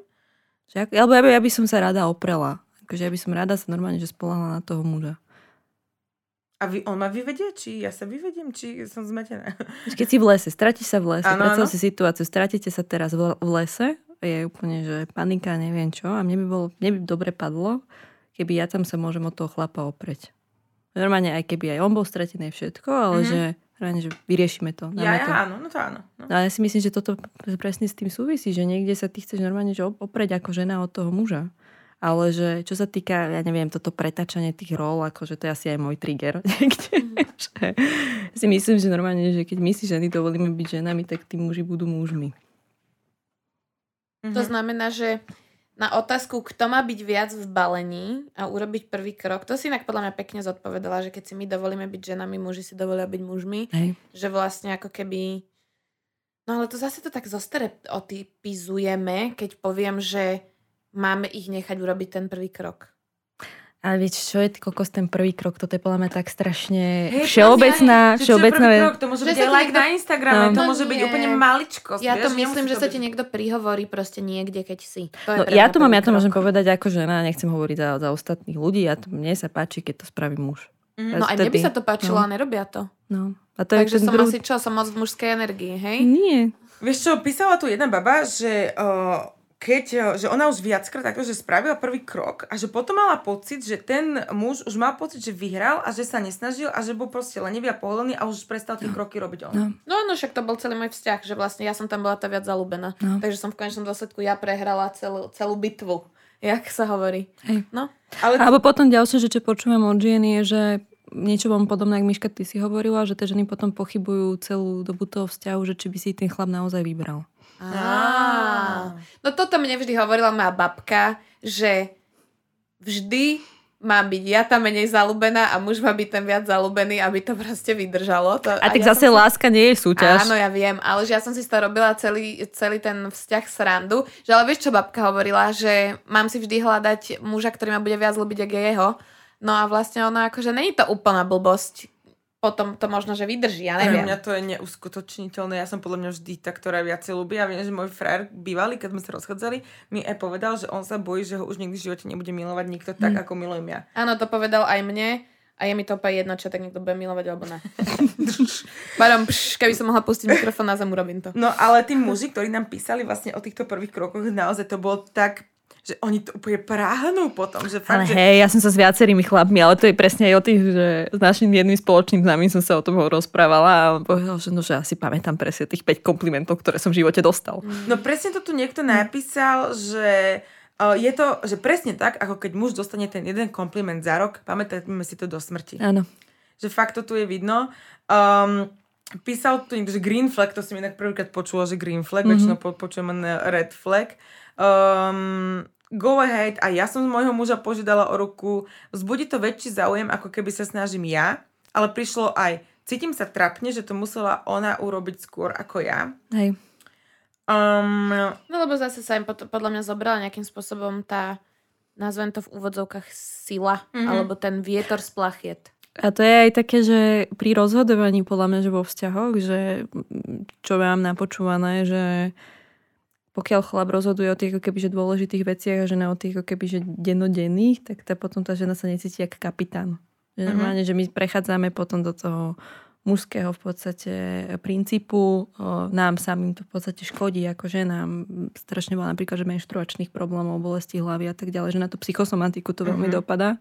že, alebo ja by, ja by som sa rada oprela. Akože ja by som rada sa normálne, že spolahla na toho muža. A vy, on ma vyvedie, či ja sa vyvediem, či som zmetená. Keď si v lese, stratíš sa v lese, Áno, predstav si situáciu, stratíte sa teraz v, v lese, je úplne, že panika, neviem čo, a mne by, bolo, mne by dobre padlo, keby ja tam sa môžem od toho chlapa opreť. Normálne aj keby aj on bol stratený všetko, ale Mhm. že, reálne, že vyriešime to. Ja, to. ja, áno, no to áno. No. No ale ja si myslím, že toto presne s tým súvisí, že niekde sa ty chceš normálne že op- opreť ako žena od toho muža. Ale že čo sa týka, ja neviem, toto pretačanie tých rol, akože to je asi aj môj trigger. niekde, že si myslím, že normálne, že keď my si ženy dovolíme byť ženami, tak tí muži budú mužmi. To Mhm. znamená, že na otázku, kto má byť viac v balení a urobiť prvý krok, to si inak podľa mňa pekne zodpovedala, že keď si my dovolíme byť ženami, muži si dovolia byť mužmi, Hej. že vlastne ako keby... No ale to zase to tak zostereotypizujeme, keď poviem, že máme ich nechať urobiť ten prvý krok. Ale vieš, čo je kokos ten prvý krok? Toto je podľa mňa tak strašne Hej, všeobecná, presne, že čo je všeobecná krok? To môže Že byť aj like niekto- na Instagrame, No. to No môže byť nie. úplne maličkosť. Ja to vieš, myslím, nemusí že to sa byť- ti niekto prihovorí proste niekde, keď si. To No, ja to mám, ja to môžem krok. povedať ako žena, nechcem hovoriť za, za ostatných ľudí, ja to, mne sa páči, keď to spraví muž. Mhm. No aj mne by sa to páčilo No. a nerobia to. No. A to Takže som druhý... asi čo, som moc v mužskej energii, hej? Nie. Vieš čo, písala tu jedna baba, že uh, keď, uh, že ona už viackrát takto, že spravila prvý krok a že potom mala pocit, že ten muž už mal pocit, že vyhral a že sa nesnažil a že bol proste lenivý a pohodlný a už prestal tie kroky robiť on. No. No, no však to bol celý môj vzťah, že vlastne ja som tam bola tá viac zalúbená. No. Takže som v konečnom dôsledku ja prehrala celú, celú bitvu. Jak sa hovorí. Hej. No. Ale Alebo potom ďalšie, že čo počujem od žien je, že niečo vám podobné, ako Miška, ty si hovorila, že tie ženy potom pochybujú celú dobu toho vzťahu, že či by si ten chlap naozaj vybral. Á. No toto mne vždy hovorila moja babka, že vždy má byť ja tá menej zalúbená a muž má byť ten viac zalúbený, aby to proste vydržalo. To, A tak ja zase si- láska nie je súťaž. Áno, ja viem, ale že ja som si toho robila celý, celý ten vzťah srandu. Že ale vieš, čo babka hovorila, že mám si vždy hľadať muža, ktorý ma bude viac ľúbiť, ako je jeho. No a vlastne ona akože není to úplná blbosť. Potom to možno, že vydrží, ja Pre neviem. mňa to je neuskutočniteľné. Ja som podľa mňa vždy tá, ktorá viacej ľúbi. Ja viem, že môj frajer bývalý, keď sme sa rozchádzali, mi aj povedal, že on sa bojí, že ho už nikdy v živote nebude milovať nikto tak, Hm. ako milujem ja. Áno, to povedal aj mne a je mi to úplne jedno, čo tak niekto bude milovať alebo ne. Pš, keby som mohla pustiť mikrofón na zem, urobím to. No ale tí muži, ktorí nám písali vlastne o týchto prvých krokoch, naozaj to bolo tak, že oni to úplne práhnú potom, že Ale fakt, že hej, ja som sa s viacerými chlapmi, ale to je presne aj o tých, že s našim jedným spoločným známym som sa o tom rozprávala a on povedal, že, no, že asi pamätám presne tých 5 komplimentov, ktoré som v živote dostal. No presne to tu niekto napísal, že uh, je to, že presne tak, ako keď muž dostane ten jeden kompliment za rok, pamätajme si to do smrti. Áno. Že fakt to tu je vidno. Um, písal tu niekto, že green flag, to som inak prvýkrát počula, že green flag, mm-hmm. väčšinou po, počujem len red flag. Um, go ahead a ja som z môjho muža požiadala o ruku, vzbudí to väčší záujem, ako keby sa snažím ja, ale prišlo aj, cítim sa trapne, že to musela ona urobiť skôr ako ja. Hej. Um, No lebo zase sa im pod, podľa mňa zobrala nejakým spôsobom tá, nazvem to v úvodzovkách, sila, Mhm. alebo ten vietor z plachiet. A to je aj také, že pri rozhodovaní podľa mňa, že vo vzťahoch, že čo mám napočúvané, že pokiaľ chlap rozhoduje o tých ako keby, že dôležitých veciach a žena o tých ako keby, že dennodenných, tak tá, potom tá žena sa necíti ako kapitán. Že Mhm. normálne, že my prechádzame potom do toho mužského v podstate princípu. Nám samým to v podstate škodí ako ženám. Strašne veľa napríklad, že menštruačných problémov, bolesti hlavy a tak ďalej, že na tú psychosomatiku to veľmi Mhm. dopadá.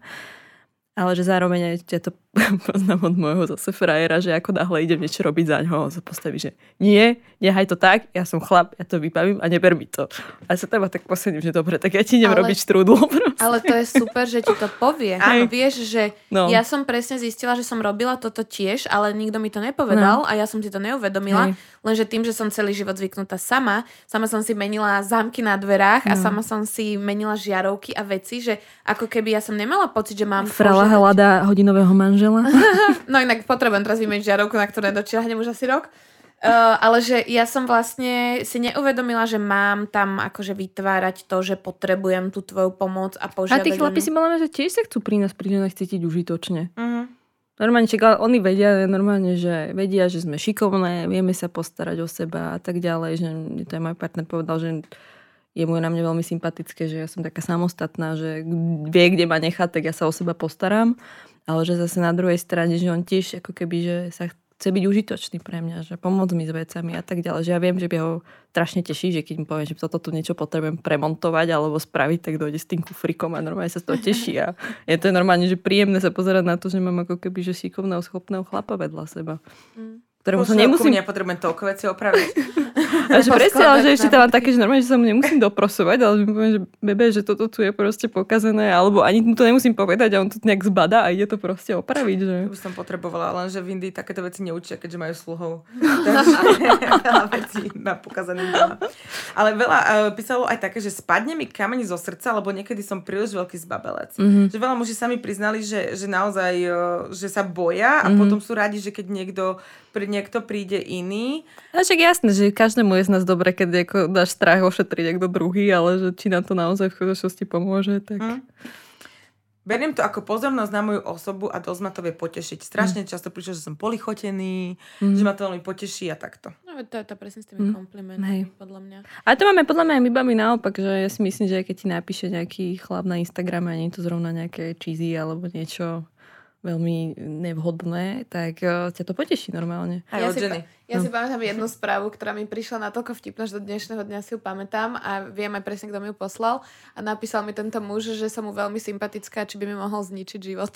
Ale že zároveň aj ja to poznám od môjho zase frajera, že ako náhle idem niečo robiť za ňoho, sa postaví, že nie, nechaj to tak, ja som chlap, ja to vybavím a neber mi to. A sa teba tak posedím, že dobre, tak ja ti idem Ale- robiť štrúdlo. proste. Ale to je super, že ti to povie. Áno. Vieš, že No. ja som presne zistila, že som robila toto tiež, ale nikto mi to nepovedal a ja som si to neuvedomila. Hej. Lenže tým, že som celý život zvyknutá sama, sama som si menila zámky na dverách a No. sama som si menila žiarovky a veci, že ako keby ja som nemala pocit, že mám Frala hľadá hodinového manžela. No inak potrebujem teraz vymeniť žiarovku, na ktoré dočiahnem už asi rok. Uh, ale že ja som vlastne si neuvedomila, že mám tam akože vytvárať to, že potrebujem tú tvoju pomoc a A požiadať tí o chlapi si mňa, že tiež sa chcú pri nás pri ženách cítiť užitočne. mhm. Normálne, čak, oni vedia normálne, že vedia, že sme šikovné, vieme sa postarať o seba a tak ďalej, že to aj môj partner povedal, že je mu na mňa veľmi sympatické, že ja som taká samostatná, že vie, kde ma nechá, tak ja sa o seba postaram, ale že zase na druhej strane, že on tiež ako keby, že sa chce byť užitočný pre mňa, že pomôcť mi s vecami a tak ďalej. Že ja viem, že by ho strašne teší, že keď mu poviem, že toto tu niečo potrebujem premontovať alebo spraviť, tak dojde s tým kufrikom a normálne sa z toho teší. A je to normálne, že príjemné sa pozerať na to, že mám ako keby, že šikovného, schopného chlapa vedľa seba. Mm. Ktorému sa Nemusím... nemusím... Nepotrebujem toľko veci opraviť. A že presne, ale že ešte tam mám také, že normálne, že sa mu nemusím doprosovať, ale mu poviem, že bebe, že toto tu je proste pokazené, alebo ani mu to nemusím povedať a on to nejak zbada a ide to proste opraviť. Že... To by som potrebovala, lenže v Indii takéto veci neučia, keďže majú sluhov. Takže veľa vecí má pokazaný doma. Ale veľa uh, písalo aj také, že spadne mi kameň zo srdca, lebo niekedy som príliš veľký zbabelec. Mhm. Že veľa muži sami priznali, že, že naozaj, uh, že sa boja a Mhm. potom sú radi, že keď niekto, pri, niekto príde iný. A však jasné, že každému je z nás dobre, keď ako dáš strach ošetriť niekto druhý, ale že či nám to naozaj v skutočnosti pomôže, tak... Hm. Beriem to ako pozornosť na moju osobu a dosť ma to vie potešiť. Strašne často prišlo, že som polichotený, Mhm. že ma to veľmi poteší a takto. No to je to presne s tými Mm. komplimentami, Hej. podľa mňa. A to máme podľa mňa aj my babi naopak, že ja si myslím, že keď ti napíše nejaký chlap na Instagrame a nie je to zrovna nejaké cheesy alebo niečo veľmi nevhodné, tak uh, ťa to poteší normálne. Aj Ja od si ženy. Ja No. si pamätám jednu správu, ktorá mi prišla natoľko vtipná, že do dnešného dňa si ju pamätám a viem aj presne, kto mi ju poslal. A napísal mi tento muž, že som mu veľmi sympatická, či by mi mohol zničiť život.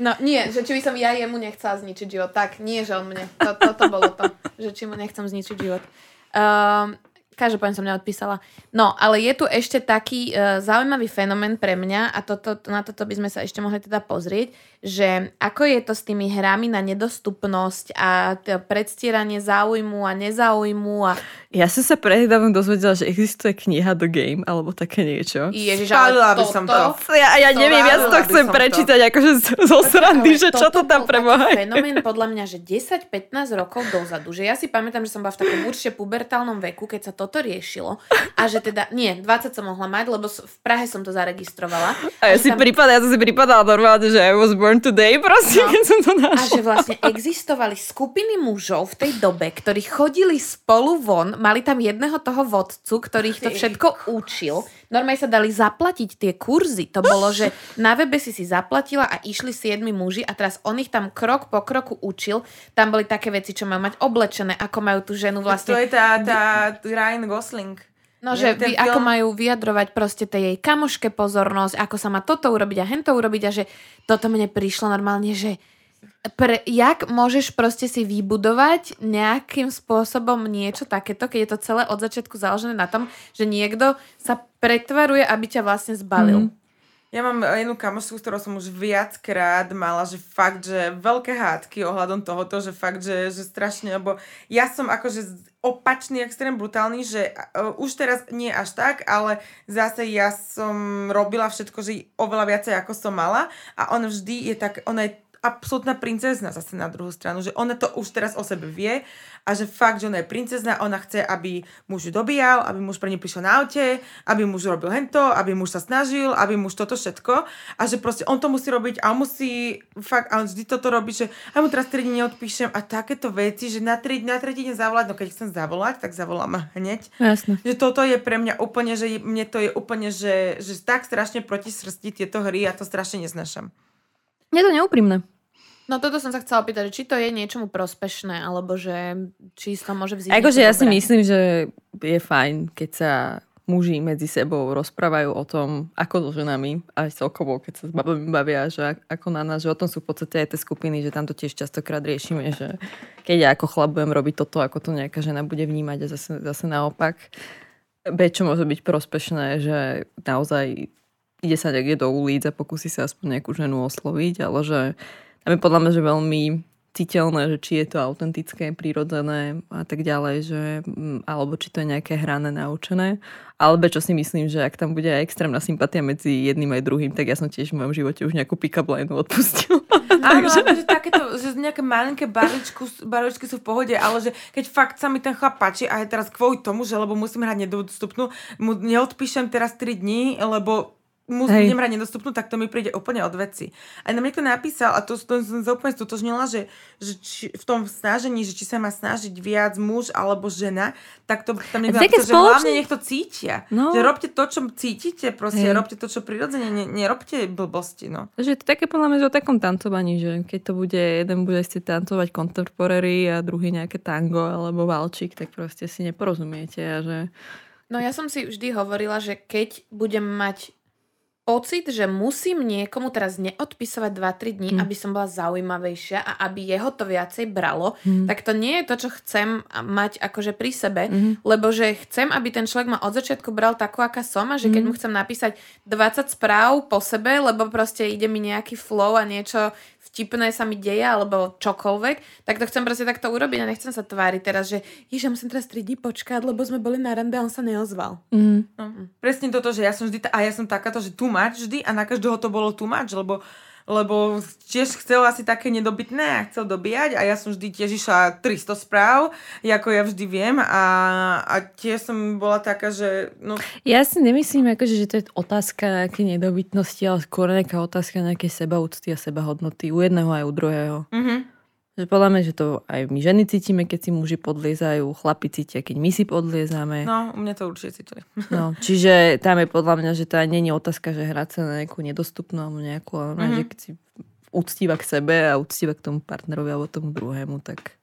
No nie, že či by som ja jemu nechcela zničiť život. Tak, nie, že on mne. To, to, to bolo to, že či mu nechcem zničiť život. Um, každopádne som neodpísala. No, ale je tu ešte taký uh, zaujímavý fenomén pre mňa a toto, na toto by sme sa ešte mohli teda pozrieť, že ako je to s tými hrami na nedostupnosť a t- predstieranie záujmu a nezáujmu a Ja som sa prednedávno dozvedela, že existuje kniha The Game alebo také niečo. ježiš, Spálila ale by som to. Ja, ja To neviem, ja to chcem som to. prečítať akože z- zo srandy, že čo to tam preboha fenomén podľa mňa, že 10-15 rokov dozadu, že ja si pamätám, že som bola v takom určite pubertálnom veku, keď sa toto riešilo a že teda, nie, 20 som mohla mať, lebo v Prahe som to zaregistrovala. A ja že si tam- prípada, ja som si prípadala normálne, že I was born today, proste, No. keď som to A našla. že vlastne existovali skupiny mužov v tej dobe, ktorí chodili spolu von, mali tam jedného toho vodcu, ktorý ich to všetko učil. Normálne sa dali zaplatiť tie kurzy. To bolo, že na webe si si zaplatila a išli siedmi muži a teraz on ich tam krok po kroku učil. Tam boli také veci, čo majú mať oblečené, ako majú tú ženu To vlastne je tá, tá Ryan Gosling. No, že vy, ako majú vyjadrovať proste tej jej kamoške pozornosť, ako sa má toto urobiť a hento urobiť a že toto mne prišlo normálne, že pre, jak môžeš proste si vybudovať nejakým spôsobom niečo takéto, keď je to celé od začiatku založené na tom, že niekto sa pretvaruje, aby ťa vlastne zbalil. Mhm. Ja mám jednu kamošku, s ktorou som už viackrát mala, že fakt, že veľké hádky ohľadom tohoto, že fakt, že, že strašne, lebo ja som akože opačný, extrém brutálny, že uh, už teraz nie až tak, ale zase ja som robila všetko, že oveľa viacej ako som mala a on vždy je tak, ona je absolútna princezna zase na druhú stranu, že ona to už teraz o sebe vie a že fakt, že ona je princezna, ona chce, aby muž ju dobíjal, aby muž pre ňu prišiel na aute, aby muž robil hento, aby muž sa snažil, aby muž toto všetko a že proste on to musí robiť a on musí fakt, a on vždy toto robí, že a mu teraz 3 dní neodpíšem a takéto veci, že na, 3, na 3 deň zavolať, no keď chcem zavolať, tak zavolám hneď. Jasne. Že toto je pre mňa úplne, že mne to je úplne, že, že tak strašne proti srsti tieto hry a to strašne nesnašam. Je to neúprimné. No toto som sa chcela opýtať, či to je niečomu prospešné, alebo že či sa môže vzísť Akože ja si myslím, že je fajn, keď sa muži medzi sebou rozprávajú o tom, ako so ženami, aj celkovo, keď sa s babami bavia, že ak- ako na nás, že o tom sú v podstate aj tie skupiny, že tam to tiež častokrát riešime, že keď ja ako chlap budem robiť toto, ako to nejaká žena bude vnímať a zase, zase naopak. B, čo môže byť prospešné, že naozaj ide sa niekde do ulic a pokusí sa aspoň nejakú ženu osloviť, ale že tam je podľa mňa, že veľmi citeľné, že či je to autentické, prirodzené a tak ďalej, že, mm, alebo či to je nejaké hrané, naučené. Alebo čo si myslím, že ak tam bude aj extrémna sympatia medzi jedným aj druhým, tak ja som tiež v mojom živote už nejakú pick-up line odpustila. Áno, že takéto, že nejaké malinké barličku, barličky sú v pohode, ale že keď fakt sa mi ten chlap páči a je teraz kvôli tomu, že lebo musím hrať nedostupnú, mu neodpíšem teraz 3 dní, lebo musím Hej. idem hrať nedostupnú, tak to mi príde úplne od veci. A nám niekto napísal, a to, to som sa úplne stotožnila, že, že či, v tom snažení, že či sa má snažiť viac muž alebo žena, tak to tam niekto napísal, že spoločné- hlavne nech to cítia. No. Že robte to, čo cítite, proste, Hej. robte to, čo prirodzene, ne, nerobte blbosti, no. Že to také podľa mňa, že o takom tancovaní, že keď to bude, jeden bude si tancovať contemporary a druhý nejaké tango alebo valčík, tak proste si neporozumiete a že No ja som si vždy hovorila, že keď budem mať pocit, že musím niekomu teraz neodpisovať 2-3 dní, Hm. aby som bola zaujímavejšia a aby jeho to viacej bralo, Hm. tak to nie je to, čo chcem mať akože pri sebe, Mhm. lebo že chcem, aby ten človek ma od začiatku bral takú, aká som a že keď Mhm. mu chcem napísať 20 správ po sebe, lebo proste ide mi nejaký flow a niečo vtipné sa mi deje alebo čokoľvek, tak to chcem proste takto urobiť a nechcem sa tváriť teraz, že ja musím teraz 3 dní počkať, lebo sme boli na rande a on sa neozval. mm, No, presne toto, že ja som vždy, ta- a ja som takáto, že tu mať vždy a na každého to bolo tu mať, lebo lebo tiež chcel asi také nedobytné a chcel dobíjať a ja som vždy tiež išla 300 správ, ako ja vždy viem a, a tiež som bola taká, že no, Ja si nemyslím, akože, že to je otázka nejakej nedobytnosti, ale skôr nejaká otázka nejakej sebaúcty a sebahodnoty u jedného aj u druhého. mhm. Že podľa mňa, že to aj my ženy cítime, keď si muži podliezajú, chlapi cítia, keď my si podliezame. no, u mňa to určite cítili. No, čiže tam je podľa mňa, že aj nie je otázka, že hrať sa na nejakú nedostupnú alebo nejakú, ale mm-hmm. Mhm. že keď si úctiva k sebe a úctiva k tomu partnerovi alebo tomu druhému, tak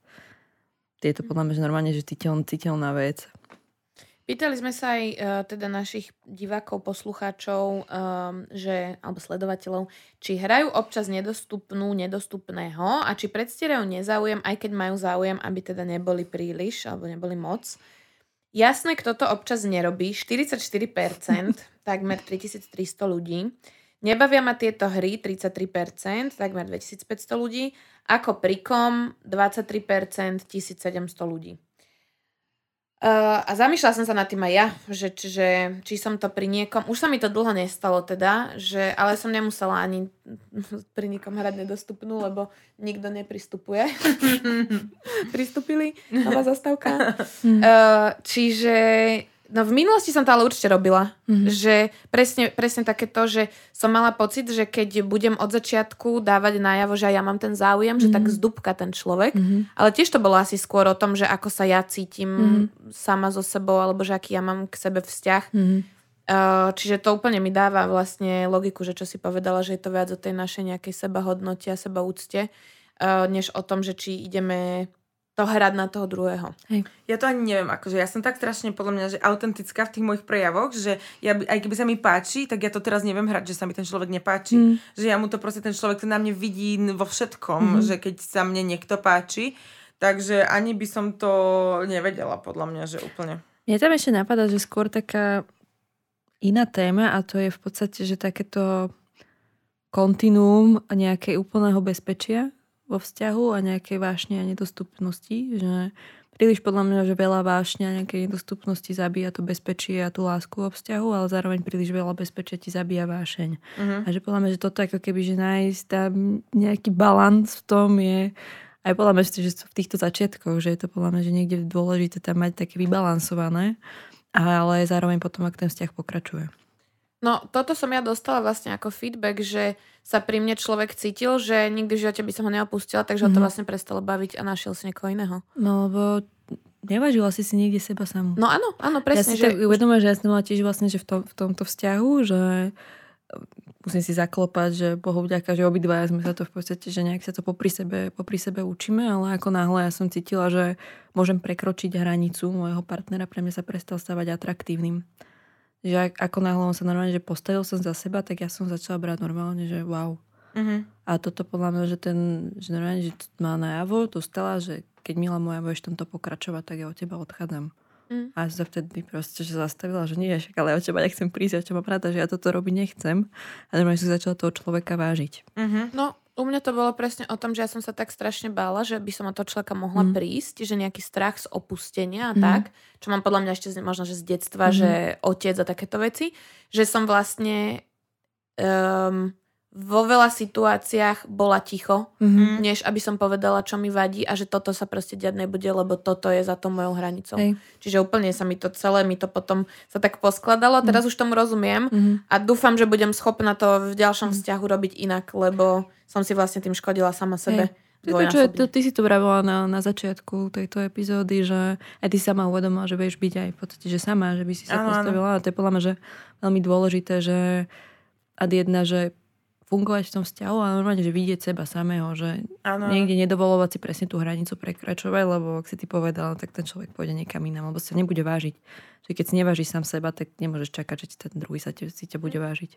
je to podľa mňa že normálne, že citeľ, citeľná vec. Pýtali sme sa aj uh, teda našich divákov, poslucháčov, um, že, alebo sledovateľov, či hrajú občas nedostupnú, nedostupného a či predstierajú nezáujem, aj keď majú záujem, aby teda neboli príliš alebo neboli moc. Jasné, kto to občas nerobí, 44%, takmer 3300 ľudí. Nebavia ma tieto hry, 33%, takmer 2500 ľudí. Ako prikom, 23%, 1700 ľudí. Uh, a zamýšľala som sa nad tým aj ja, že, že či som to pri niekom, už sa mi to dlho nestalo teda, že, ale som nemusela ani pri niekom hrať nedostupnú, lebo nikto nepristupuje. Pristúpili, nová zastávka. Uh, čiže, no v minulosti som to ale určite robila, Mhm. že presne, presne také to, že som mala pocit, že keď budem od začiatku dávať najavo, že ja mám ten záujem, že tak Mhm. zdúbka ten človek, Mm-hmm. ale tiež to bolo asi skôr o tom, že ako sa ja cítim Mhm. sama so sebou, alebo že aký ja mám k sebe vzťah. Mm-hmm. Uh, čiže to úplne mi dáva vlastne logiku, že čo si povedala, že je to viac o tej našej nejakej sebahodnote a sebaúcte, uh, než o tom, že či ideme to hrať na toho druhého. Ja to ani neviem, akože ja som tak strašne podľa mňa, že autentická v tých mojich prejavoch, že ja, by- aj keby sa mi páči, tak ja to teraz neviem hrať, že sa mi ten človek nepáči. Mm. Že ja mu to proste ten človek to na mne vidí vo všetkom, Mhm. že keď sa mne niekto páči, takže ani by som to nevedela podľa mňa, že úplne. Mne tam ešte napadá, že skôr taká iná téma a to je v podstate, že takéto kontinuum nejakej úplného bezpečia vo vzťahu a nejakej vášne a nedostupnosti, že príliš podľa mňa, že veľa vášne a nejakej nedostupnosti zabíja to bezpečie a tú lásku vo vzťahu, ale zároveň príliš veľa bezpečia ti zabíja vášeň. Uh-huh. A že podľa mňa, že toto ako keby, že nájsť tam nejaký balans v tom je aj podľa mňa, že v týchto začiatkoch, že je to podľa mňa, že niekde dôležité tam mať také vybalansované, ale zároveň potom, ak ten vzťah pokračuje. No, toto som ja dostala vlastne ako feedback, že sa pri mne človek cítil, že nikdy v živote by som ho neopustila, takže mm-hmm. ho to mhm. vlastne prestalo baviť a našiel si niekoho iného. No, lebo nevažila si si niekde seba samú. No áno, áno, presne. Ja si že tak uvedomujem, že ja som mala tiež vlastne, že v, tom, v tomto vzťahu, že musím si zaklopať, že Bohu vďaka, že obidvaja sme sa to v podstate, že nejak sa to popri sebe, popri sebe učíme, ale ako náhle ja som cítila, že môžem prekročiť hranicu môjho partnera, pre mňa sa prestal stávať atraktívnym že ako náhle on sa normálne, že postavil som za seba, tak ja som začala brať normálne, že wow. Uh-huh. A toto podľa mňa, že ten, že normálne, že má najavo, dostala, že keď milá moja budeš tomto pokračovať, tak ja od teba odchádzam. Mm. A sa vtedy proste že zastavila, že nie, však ale ja od teba nechcem prísť, ja čo mám rada, že ja toto robiť nechcem. A normálne som začala toho človeka vážiť. Mm-hmm. No, u mňa to bolo presne o tom, že ja som sa tak strašne bála, že by som od toho človeka mohla mm. prísť, že nejaký strach z opustenia a mm. tak, čo mám podľa mňa ešte možno, že z detstva, mm. že otec a takéto veci, že som vlastne um, vo veľa situáciách bola ticho, mm-hmm. než aby som povedala, čo mi vadí a že toto sa proste diať nebude, lebo toto je za to mojou hranicou. Hej. Čiže úplne sa mi to celé, mi to potom sa tak poskladalo. Teraz mm-hmm. už tomu rozumiem mm-hmm. a dúfam, že budem schopná to v ďalšom mm-hmm. vzťahu robiť inak, lebo som si vlastne tým škodila sama sebe. Hej. To, čo, to, ty si to vravila na, na začiatku tejto epizódy, že aj ty sama uvedomila, že vieš byť aj v podstate, že sama, že by si sa ano, postavila. Ano. A to je podľa mňa, že veľmi dôležité, že ad jedna, že fungovať v tom vzťahu a normálne, že vidieť seba samého, že ano. niekde nedovolovať si presne tú hranicu prekračovať, lebo ak si ty povedala, tak ten človek pôjde niekam inám, lebo sa nebude vážiť. Že keď si nevážiš sám seba, tak nemôžeš čakať, že ten druhý sa te, si ťa bude vážiť.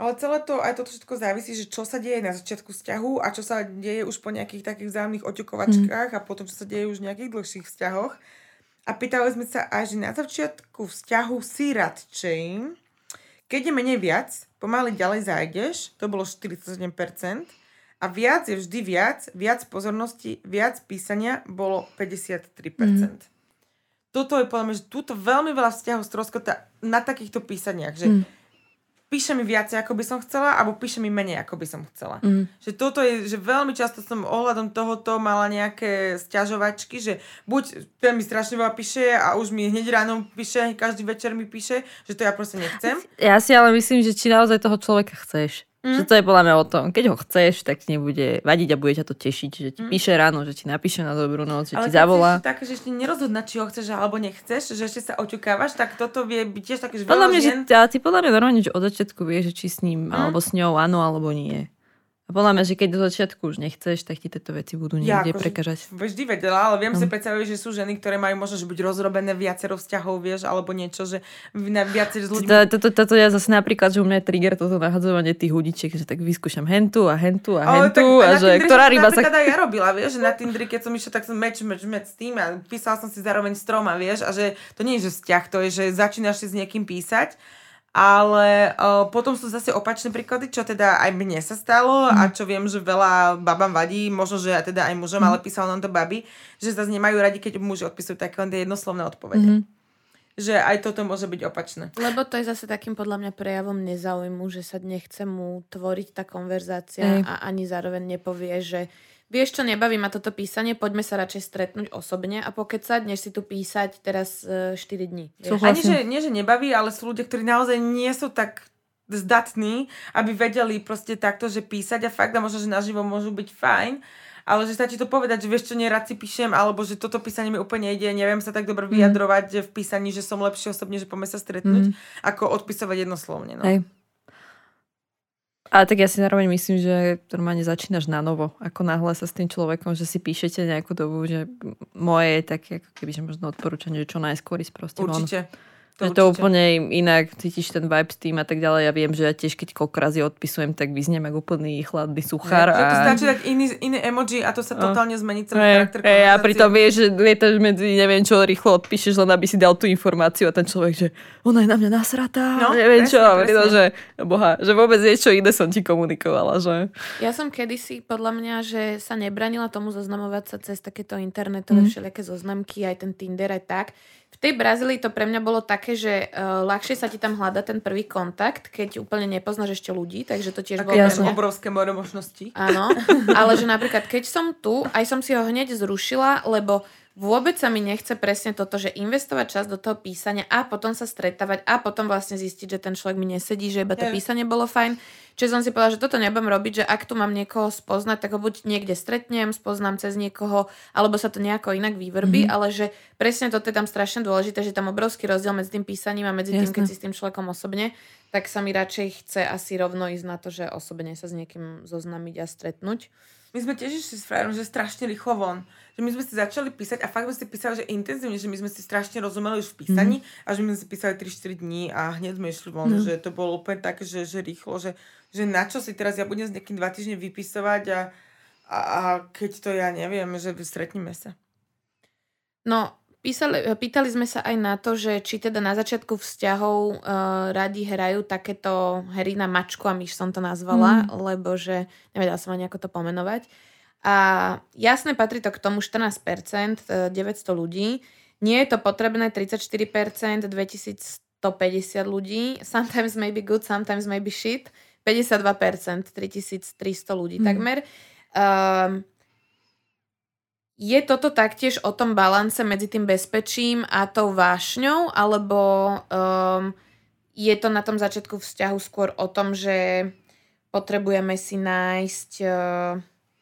Ale celé to, aj toto všetko závisí, že čo sa deje na začiatku vzťahu a čo sa deje už po nejakých takých vzájomných oťukovačkách mm. a potom, čo sa deje už v nejakých dlhších vzťahoch. A pýtali sme sa aj, že na začiatku vzťahu si radšej, keď je menej viac, pomaly ďalej zájdeš, to bolo 47%, a viac je vždy viac, viac pozornosti, viac písania bolo 53%. Mm. Toto je podľa mňa, že túto veľmi veľa vzťahov stroskota na takýchto písaniach, že mm píše mi viacej, ako by som chcela, alebo píše mi menej, ako by som chcela. Mm. Že toto je, že veľmi často som ohľadom tohoto mala nejaké sťažovačky, že buď ten mi strašne veľa píše a už mi hneď ráno píše, každý večer mi píše, že to ja proste nechcem. Ja si ale myslím, že či naozaj toho človeka chceš. Mm. Že to je podľa mňa o tom. Keď ho chceš, tak ti nebude vadiť a bude ťa to tešiť, že ti mm. píše ráno, že ti napíše na dobrú noc, že Ale ti zavolá. Ale také, že ešte nerozhodnať, či ho chceš alebo nechceš, že ešte sa oťukávaš, tak toto vie byť tiež také, že Podľa mňa, že, ty podľa mňa normálne, že od začiatku vieš, že či s ním mm. alebo s ňou áno alebo nie. A podľa mňa, že keď do začiatku už nechceš, tak ti tieto veci budú niekde ja, akože prekažať. Vždy vedela, ale viem no. si predstaviť, že sú ženy, ktoré majú možno že buď rozrobené viacero vzťahov, vieš, alebo niečo, že na viacero s ľuďmi. Toto, toto ja zase napríklad, že u mňa je trigger toto nahadzovanie tých hudičiek, že tak vyskúšam hentu a hentu a hentu a že ktorá ryba sa... ja robila, vieš, že na Tindri, keď som išla, tak som meč, meč, meč s tým a písala som si zároveň stroma, vieš, a že to nie je, že vzťah, to je, že začínaš si s niekým písať ale uh, potom sú zase opačné príklady, čo teda aj mne sa stalo mm. a čo viem, že veľa babám vadí, možno, že teda aj mužom, mm. ale písal nám to baby, že zase nemajú radi, keď muži odpisujú také len jednoslovné odpovede. Mm. Že aj toto môže byť opačné. Lebo to je zase takým podľa mňa prejavom nezáujmu, že sa nechce mu tvoriť tá konverzácia Ej. a ani zároveň nepovie, že Vieš čo, nebaví ma toto písanie, poďme sa radšej stretnúť osobne a pokecať, než si tu písať teraz e, 4 dní. Ani, že, nie, že nebaví, ale sú ľudia, ktorí naozaj nie sú tak zdatní, aby vedeli proste takto, že písať a fakt a možno, že naživo môžu byť fajn, ale že stačí to povedať, že vieš čo, nerad si píšem, alebo že toto písanie mi úplne ide, neviem sa tak dobre mhm. vyjadrovať mm. v písaní, že som lepšie osobne, že poďme sa stretnúť, mm. ako odpisovať jednoslovne. No. Hej. A tak ja si zároveň myslím, že normálne začínaš na novo. Ako náhle sa s tým človekom, že si píšete nejakú dobu, že moje je také, ako keby, že možno odporúčanie, že čo najskôr ísť proste Určite. Von. To že to určite. úplne inak, cítiš ten vibe s tým a tak ďalej. Ja viem, že ja tiež keď koľko razy odpisujem, tak vyzniem ako úplný chladný suchár. To a... stačí dať iný, iný emoji a to sa No. totálne zmení celý Hej, charakter hej, a pritom vieš, že lietaš medzi, neviem čo, rýchlo odpíšeš, len aby si dal tú informáciu a ten človek, že ona je na mňa nasratá, No, neviem presne, čo, presne. pritom, že boha, že vôbec niečo iné som ti komunikovala, že... Ja som kedysi, podľa mňa, že sa nebranila tomu zoznamovať sa cez takéto internetové Mhm. všelijaké zoznamky, aj ten Tinder, aj tak. V tej Brazílii to pre mňa bolo také, že uh, ľahšie sa ti tam hľada ten prvý kontakt, keď úplne nepoznáš ešte ľudí, takže to tiež Také bolo mňa. obrovské more možností. Áno, ale že napríklad keď som tu, aj som si ho hneď zrušila, lebo vôbec sa mi nechce presne toto, že investovať čas do toho písania a potom sa stretávať a potom vlastne zistiť, že ten človek mi nesedí, že iba to Je. písanie bolo fajn. Čiže som si povedala, že toto nebudem robiť, že ak tu mám niekoho spoznať, tak ho buď niekde stretnem, spoznám cez niekoho, alebo sa to nejako inak vyvrbí, Mhm. ale že presne toto je tam strašne dôležité, že tam obrovský rozdiel medzi tým písaním a medzi tým, Jasné. keď si s tým človekom osobne, tak sa mi radšej chce asi rovno ísť na to, že osobne sa s niekým zoznamiť a stretnúť. My sme tiež išli s frajerom, že strašne rýchlo von. Že my sme si začali písať a fakt sme si písali, že intenzívne, že my sme si strašne rozumeli už v písaní mm. a že my sme si písali 3-4 dní a hneď sme išli von. No. Že to bolo úplne také, že, že rýchlo, že, že na čo si teraz ja budem s nejakým dva týždne vypisovať a, a, a keď to ja neviem, že stretneme sa. No, písali, pýtali sme sa aj na to, že či teda na začiatku vzťahov uh, radi hrajú takéto hry na mačku a myš som to nazvala, mm. lebo že nevedela som ani ako to pomenovať. A jasne patrí to k tomu 14%, eh, 900 ľudí. Nie je to potrebné 34%, 2150 ľudí. Sometimes may be good, sometimes may be shit. 52%, 3300 ľudí Mm. takmer. Um, je toto taktiež o tom balance medzi tým bezpečím a tou vášňou, alebo um, je to na tom začiatku vzťahu skôr o tom, že potrebujeme si nájsť uh,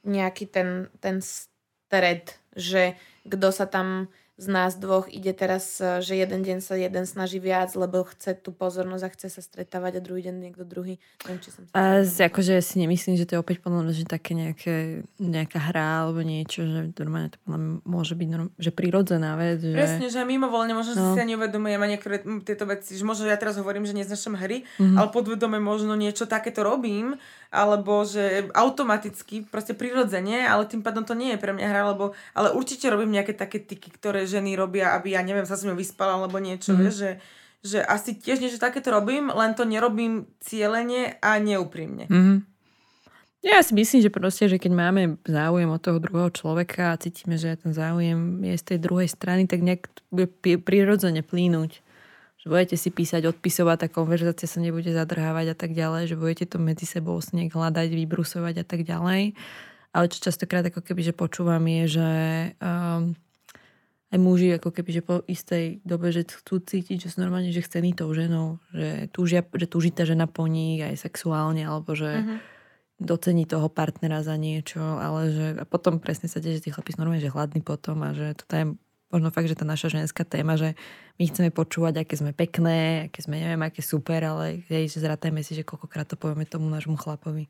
nejaký ten, ten stred, že kto sa tam z nás dvoch ide teraz, uh, že jeden deň sa jeden snaží viac, lebo chce tú pozornosť a chce sa stretávať a druhý deň niekto druhý. Neviem, či som sa A z- akože si nemyslím, že to je opäť podľa mňa, že také nejaké, nejaká hra alebo niečo, že normálne to podľa mňa môže byť norm- že prirodzená vec. Že... Presne, že mimovoľne možno, No. si ani uvedomujem a niektoré tieto veci, že možno ja teraz hovorím, že neznašam hry, Mhm. ale podvedome možno niečo takéto robím, alebo že automaticky, proste prirodzene, ale tým pádom to nie je pre mňa hra, lebo, ale určite robím nejaké také tyky, ktoré ženy robia, aby ja neviem, sa s ňou vyspala alebo niečo, Mhm. vieš, že, že asi tiež niečo takéto robím, len to nerobím cieľene a neúprimne. Mhm. Ja si myslím, že proste, že keď máme záujem od toho druhého človeka a cítime, že ten záujem je z tej druhej strany, tak nejak bude prirodzene plínuť. Že budete si písať, odpisovať, tá konverzácia sa nebude zadrhávať a tak ďalej, že budete to medzi sebou nejak hľadať, vybrusovať a tak ďalej. Ale čo častokrát ako keby, že počúvam je, že um, aj muži ako keby, že po istej dobe, že chcú cítiť, že sú normálne, že chcení tou ženou, že túžia, že túži tá žena po nich aj sexuálne, alebo že Mhm. docení toho partnera za niečo, ale že a potom presne sa deje, že tí chlapí sú normálne, že hladní potom a že toto je možno fakt, že tá naša ženská téma, že my chceme počúvať, aké sme pekné, aké sme, neviem, aké super, ale hej, že zratajme si, že koľkokrát to povieme tomu nášmu chlapovi.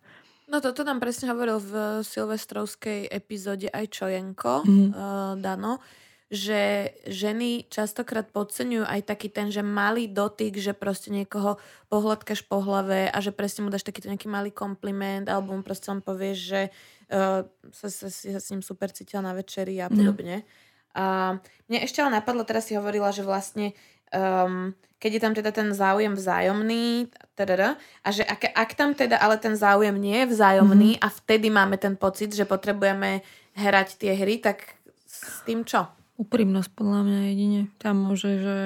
No toto nám presne hovoril v silvestrovskej epizóde aj Čojenko, Mhm. uh, Dano, že ženy častokrát podceňujú aj taký ten, že malý dotyk, že proste niekoho pohľadkaš po hlave a že presne mu dáš takýto nejaký malý kompliment alebo mu proste len povieš, že uh, sa, sa, sa s ním super cítila na večeri a No. A mne ešte ale napadlo, teraz si hovorila, že vlastne um, keď je tam teda ten záujem vzájomný, tadada, a že ak, ak tam teda ale ten záujem nie je vzájomný a vtedy máme ten pocit, že potrebujeme hrať tie hry, tak s tým čo? Úprimnosť podľa mňa jedine. Tam môže, že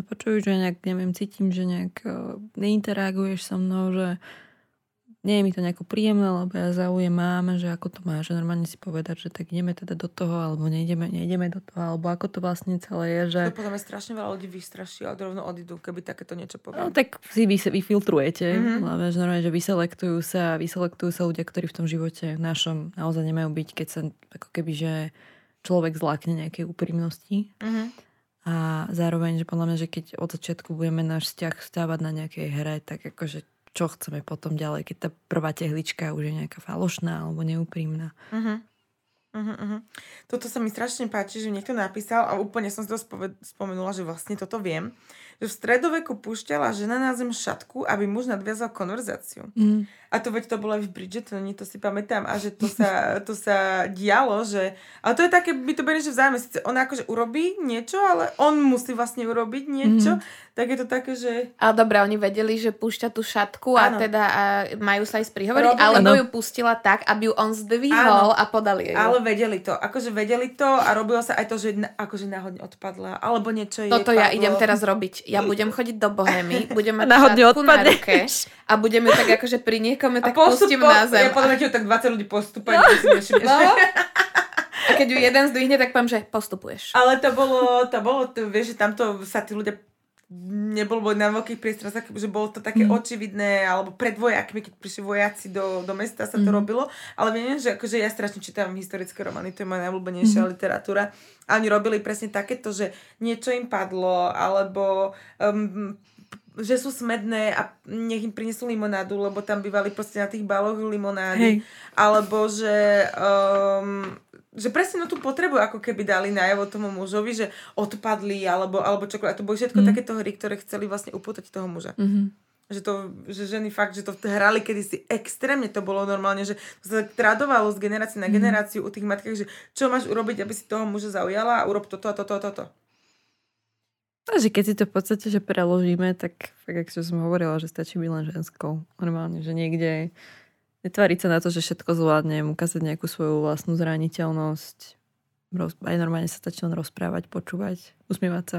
počujú, že nejak, neviem, cítim, že nejak eh, neinteraguješ so mnou, že nie je mi to nejako príjemné, lebo ja záujem mám, že ako to má, že normálne si povedať, že tak ideme teda do toho, alebo nejdeme, nejdeme do toho, alebo ako to vlastne celé je, že... To podľa mňa strašne veľa ľudí vystraší a rovno odídu, keby takéto niečo No poviem. tak si vy, vyfiltrujete, Mhm. mm-hmm. hlavne, že normálne, že vyselektujú sa, vyselektujú sa ľudia, ktorí v tom živote našom naozaj nemajú byť, keď sa ako keby, že človek zlákne nejakej úprimnosti. Mhm. A zároveň, že podľa mňa, že keď od začiatku budeme náš vzťah stávať na nejakej hre, tak akože čo chceme potom ďalej, keď tá prvá tehlička už je nejaká falošná alebo neúprimná. Uh-huh. Uh-huh, uh-huh. Toto sa mi strašne páči, že niekto napísal a úplne som si to spove- spomenula, že vlastne toto viem, že v stredoveku púšťala žena na zem šatku, aby muž nadviazal konverzáciu. Mm. A to veď to bolo aj v Bridgetoni, to si pamätám. A že to sa, to sa dialo, že... Ale to je také, by to beri, že vzájme. Sice ona akože urobí niečo, ale on musí vlastne urobiť niečo. Mm. Tak je to také, že... Ale dobre, oni vedeli, že púšťa tú šatku a teda a majú sa aj sprihovoriť, Robili- alebo ju pustila tak, aby ju on zdvihol Áno. a podali jej. Ale vedeli to. Akože vedeli to a robilo sa aj to, že na, akože náhodne odpadla. Alebo niečo jej Toto ja padlo. idem teraz robiť. Ja budem chodiť do Bohemy, budem mať Náhodne šatku na odpadneš. ruke a budem ju tak akože pri niekom tak pustím postupo- na zem. Ja podľa mňa tak 20 ľudí postupuje. No. No. A keď ju jeden zdvihne, tak poviem, že postupuješ. Ale to bolo, to bolo, to, vieš, že tamto sa tí ľudia nebolo boli na veľkých priestranách, že bolo to také mm. očividné, alebo pred vojakmi, keď prišli vojaci do, do mesta, sa to Mm. robilo. Ale viem, že akože ja strašne čítam historické romány, to je moja najobľúbenejšia mm. literatúra. A oni robili presne takéto, že niečo im padlo, alebo um, že sú smedné a nech im prinesú limonádu, lebo tam bývali proste na tých baloch limonády. Hej. Alebo že, um, že presne no tú potrebu ako keby dali najavo tomu mužovi, že odpadli alebo, alebo čokoľvek. A to boli všetko Mm. takéto hry, ktoré chceli vlastne upútať toho muža. Mm-hmm. Že, to, že ženy fakt, že to hrali kedysi extrémne to bolo normálne, že sa tradovalo z generácie na Mhm. generáciu u tých matkách, že čo máš urobiť, aby si toho muža zaujala a urob toto a toto a toto. Takže keď si to v podstate že preložíme, tak fakt, ako som hovorila, že stačí byť len ženskou. Normálne, že niekde netváriť sa na to, že všetko zvládnem, ukázať nejakú svoju vlastnú zraniteľnosť. Roz, aj normálne sa stačí len rozprávať, počúvať, usmievať sa.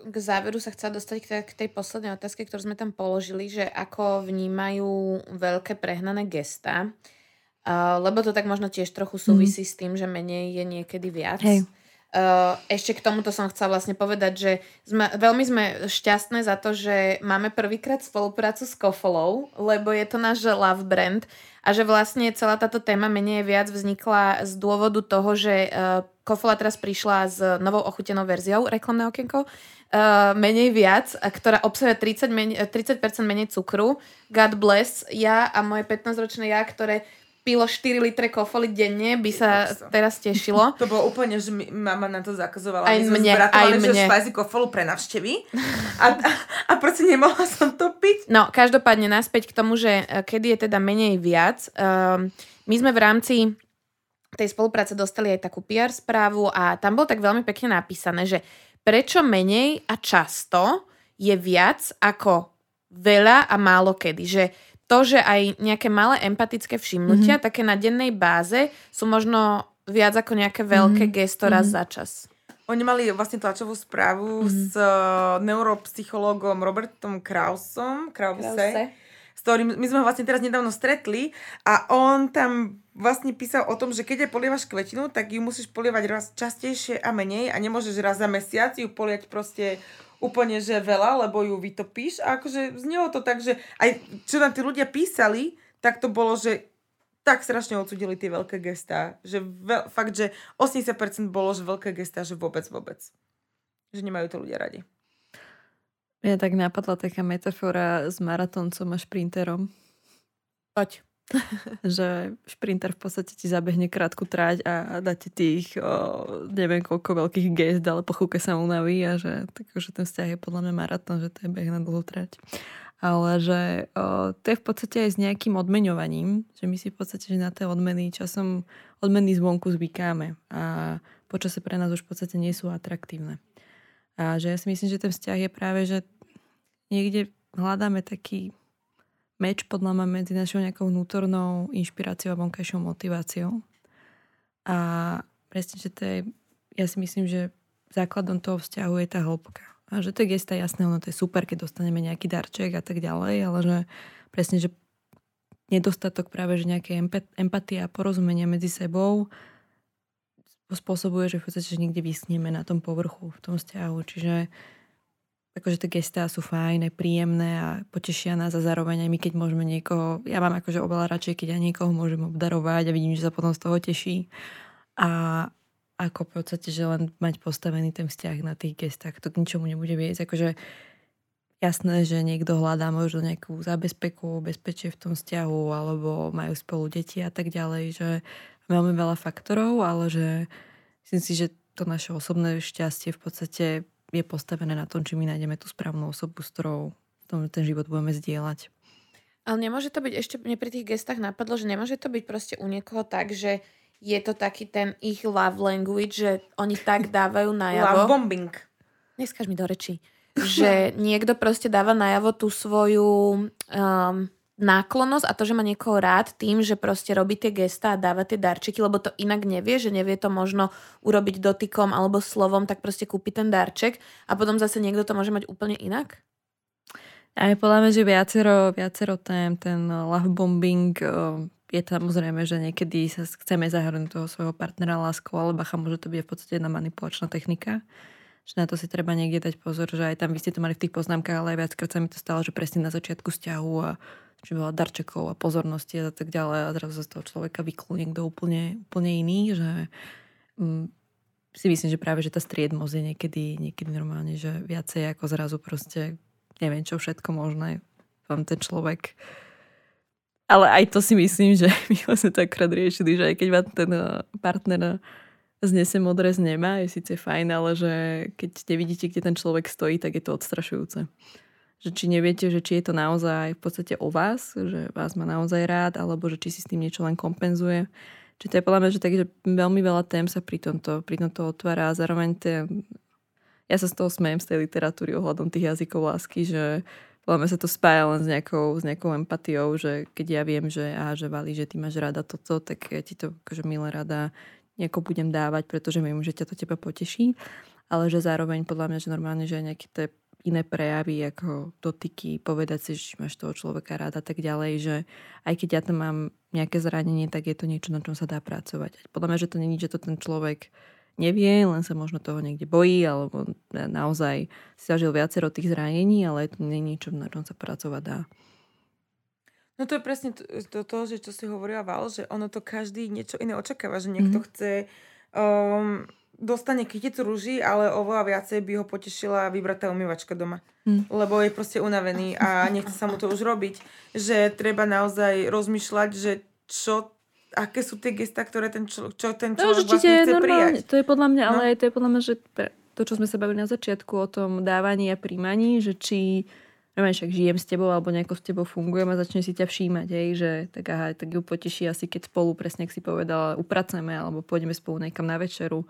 K záveru sa chcela dostať k tej, k tej poslednej otázke, ktorú sme tam položili, že ako vnímajú veľké prehnané gesta. Uh, lebo to tak možno tiež trochu súvisí mm. s tým, že menej je niekedy viac. Hej. Uh, ešte k tomuto som chcela vlastne povedať, že sme, veľmi sme šťastné za to, že máme prvýkrát spoluprácu s Kofolou, lebo je to náš love brand a že vlastne celá táto téma menej viac vznikla z dôvodu toho, že uh, Kofola teraz prišla s novou ochutenou verziou, reklamné okienko, uh, menej viac, ktorá obsahuje 30, menej, 30% menej cukru. God bless, ja a moje 15-ročné ja, ktoré pilo 4 litre kofoly denne, by sa Kokso. teraz tešilo. To bolo úplne, že mi, mama na to zakazovala. Aj My mne, aj že mne. špajzi kofolu pre navštevy. A, a, a proste nemohla som to piť. No, každopádne naspäť k tomu, že e, kedy je teda menej viac. Um, my sme v rámci tej spolupráce dostali aj takú PR správu a tam bolo tak veľmi pekne napísané, že prečo menej a často je viac ako veľa a málo kedy. Že to, že aj nejaké malé empatické všimnutia, mm-hmm. také na dennej báze, sú možno viac ako nejaké veľké mm-hmm. gesto raz mm-hmm. za čas. Oni mali vlastne tlačovú správu mm-hmm. s uh, neuropsychológom Robertom Krausom, Krause, s ktorým my sme ho vlastne teraz nedávno stretli a on tam vlastne písal o tom, že keď je polievaš kvetinu, tak ju musíš polievať raz častejšie a menej a nemôžeš raz za mesiac ju poliať proste úplne, že veľa, lebo ju vytopíš a akože znelo to tak, že aj čo nám tí ľudia písali, tak to bolo, že tak strašne odsudili tie veľké gestá, že veľ, fakt, že 80% bolo, že veľké gestá, že vôbec, vôbec. Že nemajú to ľudia radi. Mňa tak napadla taká metafora s maratoncom a šprinterom. Poď. že šprinter v podstate ti zabehne krátku trať a dá ti tých o, neviem koľko veľkých gest, ale po chvíľke sa unaví a že, tak, že ten vzťah je podľa mňa maratón, že to je beh na dlhú trať. Ale že o, to je v podstate aj s nejakým odmeňovaním, že my si v podstate že na tie odmeny časom odmeny zvonku zvykáme a počase pre nás už v podstate nie sú atraktívne. A že ja si myslím, že ten vzťah je práve, že niekde hľadáme taký meč podľa mňa medzi našou nejakou vnútornou inšpiráciou a vonkajšou motiváciou. A presne, že to je, ja si myslím, že základom toho vzťahu je tá hĺbka. A že to je gesta jasné, ono to je super, keď dostaneme nejaký darček a tak ďalej, ale že presne, že nedostatok práve že nejaké empatie a porozumenia medzi sebou spôsobuje, že v podstate že niekde vyschneme na tom povrchu v tom vzťahu. Čiže akože tie gestá sú fajn, aj príjemné a potešia nás a zároveň aj my, keď môžeme niekoho, ja mám akože oveľa radšej, keď ja niekoho môžem obdarovať a vidím, že sa potom z toho teší. A ako v podstate, že len mať postavený ten vzťah na tých gestách, to k ničomu nebude viesť. Akože jasné, že niekto hľadá možno nejakú zabezpeku, bezpečie v tom vzťahu, alebo majú spolu deti a tak ďalej, že veľmi veľa faktorov, ale že myslím si, že to naše osobné šťastie v podstate je postavené na tom, či my nájdeme tú správnu osobu, s ktorou ten život budeme zdieľať. Ale nemôže to byť, ešte mne pri tých gestách napadlo, že nemôže to byť proste u niekoho tak, že je to taký ten ich love language, že oni tak dávajú najavo. Love bombing. Neskáž mi do reči. Že niekto proste dáva najavo tú svoju um, náklonosť a to, že má niekoho rád tým, že proste robí tie gesta a dáva tie darčeky, lebo to inak nevie, že nevie to možno urobiť dotykom alebo slovom, tak proste kúpi ten darček a potom zase niekto to môže mať úplne inak? Aj podľa mňa, že viacero, viacero tém, ten love bombing je samozrejme, že niekedy sa chceme zahrnúť toho svojho partnera láskou, ale bacha, môže to byť v podstate jedna manipulačná technika. Že na to si treba niekde dať pozor, že aj tam vy ste to mali v tých poznámkach, ale aj viackrát sa mi to stalo, že presne na začiatku vzťahu a či bola darčekov a pozornosti a tak ďalej a sa z toho človeka vyklú niekto úplne, úplne iný, že mm, si myslím, že práve, že tá striedmosť je niekedy, niekedy normálne, že viacej ako zrazu proste neviem čo všetko možné vám ten človek ale aj to si myslím, že my sme to akrát riešili, že aj keď vám ten eh, partner znese modré z neba, je síce fajn, ale že keď nevidíte, kde ten človek stojí, tak je to odstrašujúce. Že či neviete, že či je to naozaj v podstate o vás, že vás má naozaj rád, alebo že či si s tým niečo len kompenzuje. Či to je podľa mňa, že takže veľmi veľa tém sa pri tomto, pri tomto otvára a zároveň ten, ja sa z toho smejem z tej literatúry ohľadom tých jazykov lásky, že podľa mňa sa to spája len s nejakou, s nejakou empatiou, že keď ja viem, že, aha, že Vali, že ty máš rada toto, tak ja ti to akože milé rada nejako budem dávať, pretože viem, že ťa to teba poteší. Ale že zároveň podľa mňa, že normálne, že nejaké tie iné prejavy, ako dotyky, povedať si, že máš toho človeka rád a tak ďalej, že aj keď ja tam mám nejaké zranenie, tak je to niečo, na čom sa dá pracovať. Podľa mňa, že to není, že to ten človek nevie, len sa možno toho niekde bojí, alebo naozaj si zažil viacero tých zranení, ale to nie je niečo, na čom sa pracovať dá. No to je presne to, to, to že čo si hovorila Val, že ono to každý niečo iné očakáva, že niekto mm-hmm. chce um, dostane kyticu rúží, ale oveľa viacej by ho potešila vybratá umývačka doma. Mm. Lebo je proste unavený a nechce sa mu to už robiť. Že treba naozaj rozmýšľať, že čo aké sú tie gesta, ktoré ten, člo, čo ten no, človek no, vlastne chce normálne. prijať. To je podľa mňa, no. ale to je podľa mňa, že to, čo sme sa bavili na začiatku o tom dávaní a príjmaní, že či neviem, však žijem s tebou alebo nejako s tebou fungujem a začne si ťa všímať, hej, že tak aha, tak ju poteší asi keď spolu, presne ak si povedala, upraceme alebo pôjdeme spolu niekam na večeru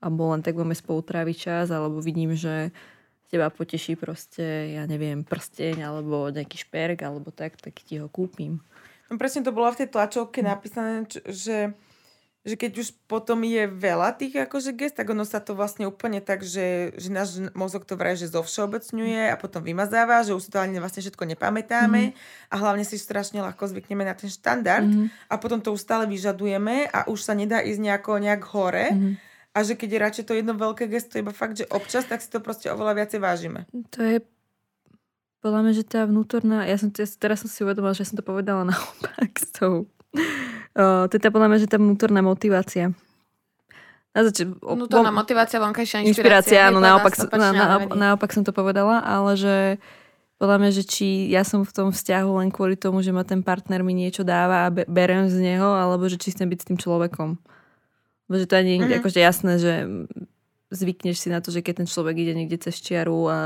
alebo len tak budeme spolu tráviť čas alebo vidím, že teba poteší proste, ja neviem, prsteň alebo nejaký šperk alebo tak, tak ti ho kúpim. No presne to bolo v tej tlačovke napísané, že, že keď už potom je veľa tých akože gest, tak ono sa to vlastne úplne tak, že, že náš mozog to vraj, že zovšeobecňuje a potom vymazáva, že už si to ani vlastne všetko nepamätáme mm. a hlavne si strašne ľahko zvykneme na ten štandard mm. a potom to už stále vyžadujeme a už sa nedá ísť nejako nejak hore. Mm. A že keď je radšej to jedno veľké gesto, iba fakt, že občas, tak si to proste oveľa viacej vážime. To je podľa mňa, že tá vnútorná, ja som, ja, teraz som si uvedomila, že som to povedala naopak s tou, uh, to je tá podľa mňa, že tá vnútorná motivácia. Na zač- vnútorná von, motivácia, vonkajšia inšpirácia. Inšpirácia, áno, naopak, na, na, naopak som to povedala, ale že podľa mňa, že či ja som v tom vzťahu len kvôli tomu, že ma ten partner mi niečo dáva a be- berem z neho, alebo že či chcem byť s tým človekom. Že to ani mm-hmm. akože jasné, že zvykneš si na to, že keď ten človek ide niekde cez čiaru a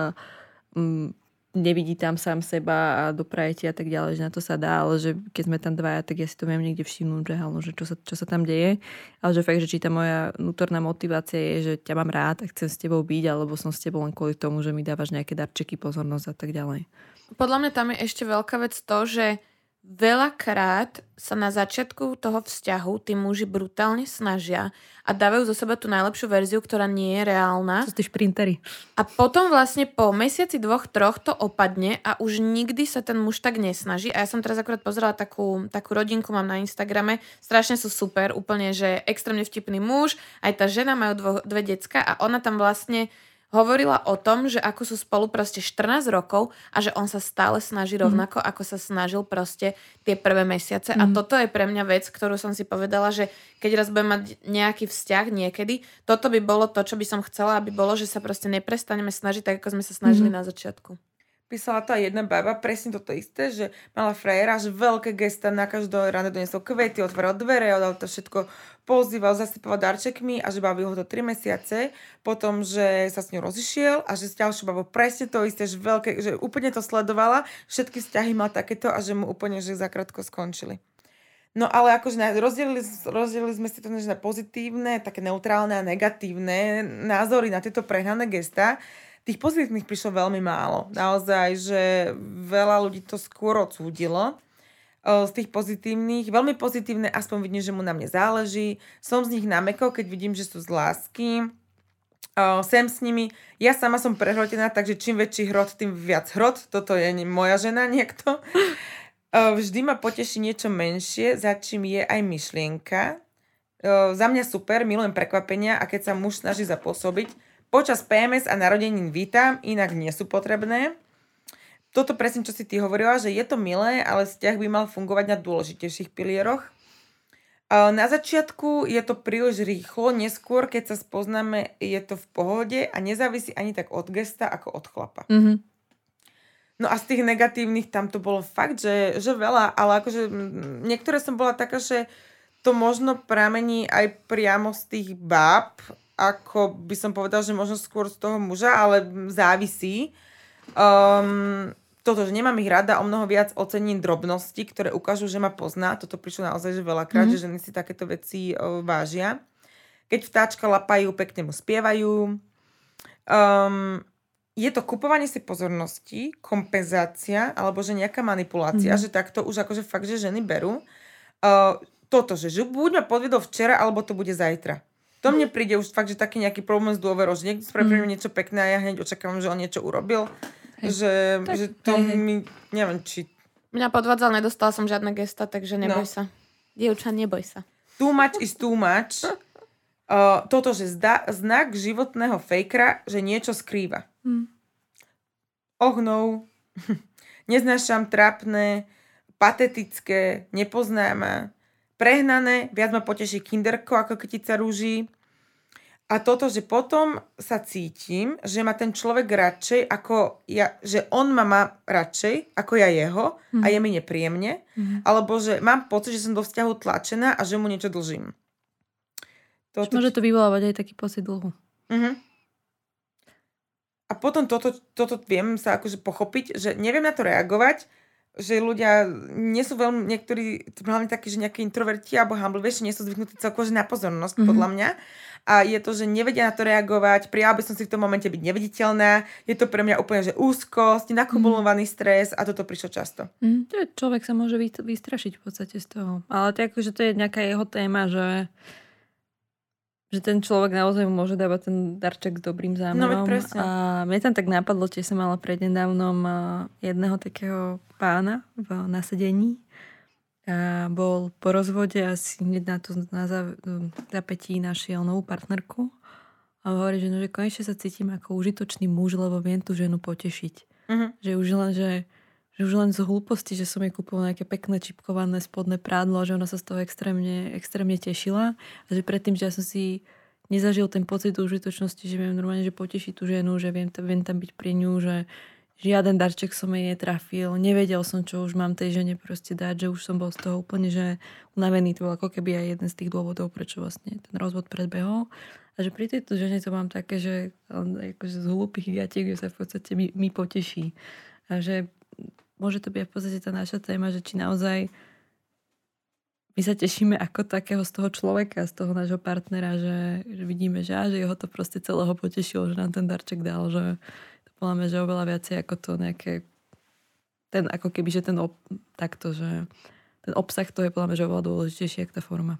mm, nevidí tam sám seba a doprajete a tak ďalej, že na to sa dá, ale že keď sme tam dvaja, tak ja si to viem niekde všimnúť, že, halo, že čo, sa, čo sa tam deje. Ale že fakt, že či tá moja vnútorná motivácia je, že ťa mám rád a chcem s tebou byť, alebo som s tebou len kvôli tomu, že mi dávaš nejaké darčeky, pozornosť a tak ďalej. Podľa mňa tam je ešte veľká vec to, že Veľakrát sa na začiatku toho vzťahu tí muži brutálne snažia a dávajú zo seba tú najlepšiu verziu, ktorá nie je reálna. To sú tí šprintery. A potom vlastne po mesiaci, dvoch, troch to opadne a už nikdy sa ten muž tak nesnaží. A ja som teraz akorát pozerala takú, takú rodinku, mám na Instagrame. Strašne sú super, úplne, že extrémne vtipný muž. Aj tá žena majú dvo, dve decka a ona tam vlastne hovorila o tom, že ako sú spolu proste 14 rokov a že on sa stále snaží mhm. rovnako, mm. ako sa snažil proste tie prvé mesiace. Mm. A mhm. toto je pre mňa vec, ktorú som si povedala, že keď raz budem mať nejaký vzťah niekedy, toto by bolo to, čo by som chcela, aby bolo, že sa proste neprestaneme snažiť tak, ako sme sa snažili mm. na začiatku. Písala tá jedna baba presne toto isté, že mala frajera, že veľké gesta na každé ráno donesol kvety, otvoril dvere, dal to všetko, pozýval, zasypal darčekmi a že bavil ho to 3 mesiace, potom, že sa s ňou rozišiel a že s ďalšou babou presne to isté, že, veľké, že úplne to sledovala, všetky vzťahy mal takéto a že mu úplne že zakrátko skončili. No ale akože rozdelili, rozdelili sme si to na pozitívne, také neutrálne a negatívne názory na tieto prehnané gesta. Tých pozitívnych prišlo veľmi málo. Naozaj, že veľa ľudí to skôr odsúdilo z tých pozitívnych. Veľmi pozitívne, aspoň vidím, že mu na mne záleží. Som z nich namekol, keď vidím, že sú z lásky. sem s nimi. Ja sama som prehrotená, takže čím väčší hrot, tým viac hrot. Toto je moja žena niekto. Vždy ma poteší niečo menšie, za čím je aj myšlienka. Za mňa super, milujem prekvapenia a keď sa muž snaží zapôsobiť, počas PMS a narodenín vítam, inak nie sú potrebné. Toto presne, čo si ty hovorila, že je to milé, ale vzťah by mal fungovať na dôležitejších pilieroch. Na začiatku je to príliš rýchlo, neskôr, keď sa spoznáme, je to v pohode a nezávisí ani tak od gesta, ako od chlapa. Mm-hmm. No a z tých negatívnych tam to bolo fakt, že, že veľa, ale akože niektoré som bola taká, že to možno pramení aj priamo z tých báb, ako by som povedal, že možno skôr z toho muža, ale závisí. Um, toto, že nemám ich rada, o mnoho viac ocením drobnosti, ktoré ukážu, že ma pozná. Toto prišlo naozaj že veľakrát, mm-hmm. že ženy si takéto veci uh, vážia. Keď vtáčka lapajú, pekne mu spievajú. Um, je to kupovanie si pozornosti, kompenzácia alebo že nejaká manipulácia, mm. že takto už akože fakt, že ženy berú. Uh, toto, že, že buď ma podvedol včera, alebo to bude zajtra. To mne príde už fakt, že taký nejaký problém s dôverou, že niekto spravil mm. niečo pekné a ja hneď očakávam, že on niečo urobil. Hej. Že, tak, že to hej, mi, neviem, či... Mňa podvádzal, nedostala som žiadne gesta, takže neboj no. sa. Dievča, neboj sa. Too much is too much. Uh, toto, že zda, znak životného fejkra, že niečo skrýva. Hmm. Oh no. Neznášam trápne, patetické, nepoznáma, prehnané, viac ma poteší kinderko ako kytica rúží. A toto, že potom sa cítim, že ma ten človek radšej ako ja, že on ma má radšej ako ja jeho mm. a je mi nepríjemne, mm. alebo že mám pocit, že som do vzťahu tlačená a že mu niečo dlžím. Toto... Môže to vyvolávať aj taký pocit dlhu. Mm-hmm. A potom toto, toto viem sa akože pochopiť, že neviem na to reagovať, že ľudia nie sú veľmi, niektorí, hlavne takí, že nejakí introverti alebo humble, vieš, nie sú zvyknutí celkovo na pozornosť, mm-hmm. podľa mňa. A je to, že nevedia na to reagovať, prijala by som si v tom momente byť neviditeľná, je to pre mňa úplne, že úzkosť, nakumulovaný mm-hmm. stres a toto prišlo často. Mm, to je, človek sa môže vystrašiť v podstate z toho. Ale to je, akože to je nejaká jeho téma, že že ten človek naozaj môže dávať ten darček s dobrým zámerom. No, a mne tam tak napadlo, tiež som mala prednedávnom jedného takého pána v nasedení. A bol po rozvode asi hneď na to na zapetí našiel novú partnerku. A hovorí, že, no, že konečne sa cítim ako užitočný muž, lebo viem tú ženu potešiť. Uh-huh. Že už len, že že už len z hlúposti, že som jej kúpila nejaké pekné čipkované spodné prádlo že ona sa z toho extrémne, extrémne tešila. A že predtým, že ja som si nezažil ten pocit užitočnosti, že viem normálne, že potešiť tú ženu, že viem, viem tam byť pri ňu, že žiaden darček som jej netrafil, nevedel som, čo už mám tej žene proste dať, že už som bol z toho úplne, že unavený. To bol ako keby aj jeden z tých dôvodov, prečo vlastne ten rozvod predbehol. A že pri tejto žene to mám také, že akože z hlúpých gatiek, že sa v podstate mi, mi poteší. A že môže to byť v podstate tá naša téma, že či naozaj my sa tešíme ako takého z toho človeka, z toho nášho partnera, že, že vidíme, že, á, že jeho to proste celého potešilo, že nám ten darček dal, že to poľa že oveľa viacej ako to nejaké ten, ako keby, že ten ob, takto, že ten obsah to je podľa že oveľa dôležitejší, ako tá forma.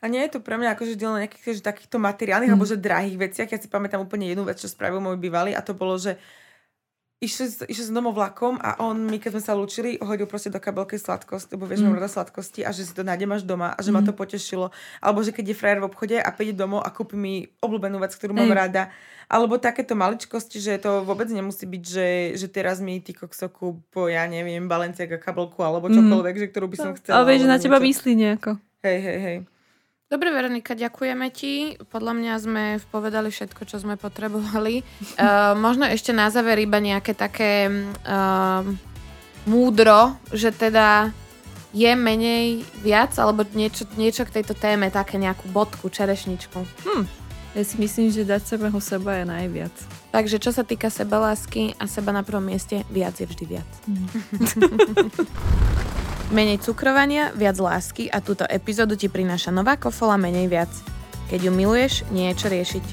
A nie je to pre mňa akože diel na nejakých že takýchto materiálnych mm. alebo že drahých veciach. Ja si pamätám úplne jednu vec, čo spravil môj bývalý a to bolo, že išli, išli som domov vlakom a on mi, keď sme sa lúčili, hodil proste do kabelky sladkosť, lebo vieš, mm. mám rada sladkosti a že si to nájdem až doma a že mm. ma to potešilo. Alebo že keď je frajer v obchode a príde domov a kúpi mi obľúbenú vec, ktorú mám Ej. rada. Alebo takéto maličkosti, že to vôbec nemusí byť, že, že teraz mi ty kokso po, ja neviem, Balenciaga kabelku alebo mhm. čokoľvek, mm. že ktorú by som chcela. Ale vieš, že na teba niečo. myslí nejako. Hej, hej, hej. Dobre, Veronika, ďakujeme ti. Podľa mňa sme povedali všetko, čo sme potrebovali. Uh, možno ešte na záver iba nejaké také uh, múdro, že teda je menej viac, alebo niečo, niečo k tejto téme, také nejakú bodku, čerešničku. Hm. Ja si myslím, že dať sebého seba je najviac. Takže čo sa týka sebalásky a seba na prvom mieste, viac je vždy viac. Mm. menej cukrovania, viac lásky a túto epizódu ti prináša nová kofola menej viac. Keď ju miluješ, nie je čo riešiť.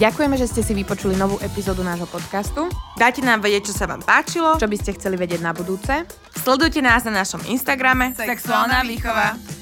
Ďakujeme, že ste si vypočuli novú epizódu nášho podcastu. Dajte nám vedieť, čo sa vám páčilo. Čo by ste chceli vedieť na budúce. Sledujte nás na našom Instagrame Sexuálna výchova.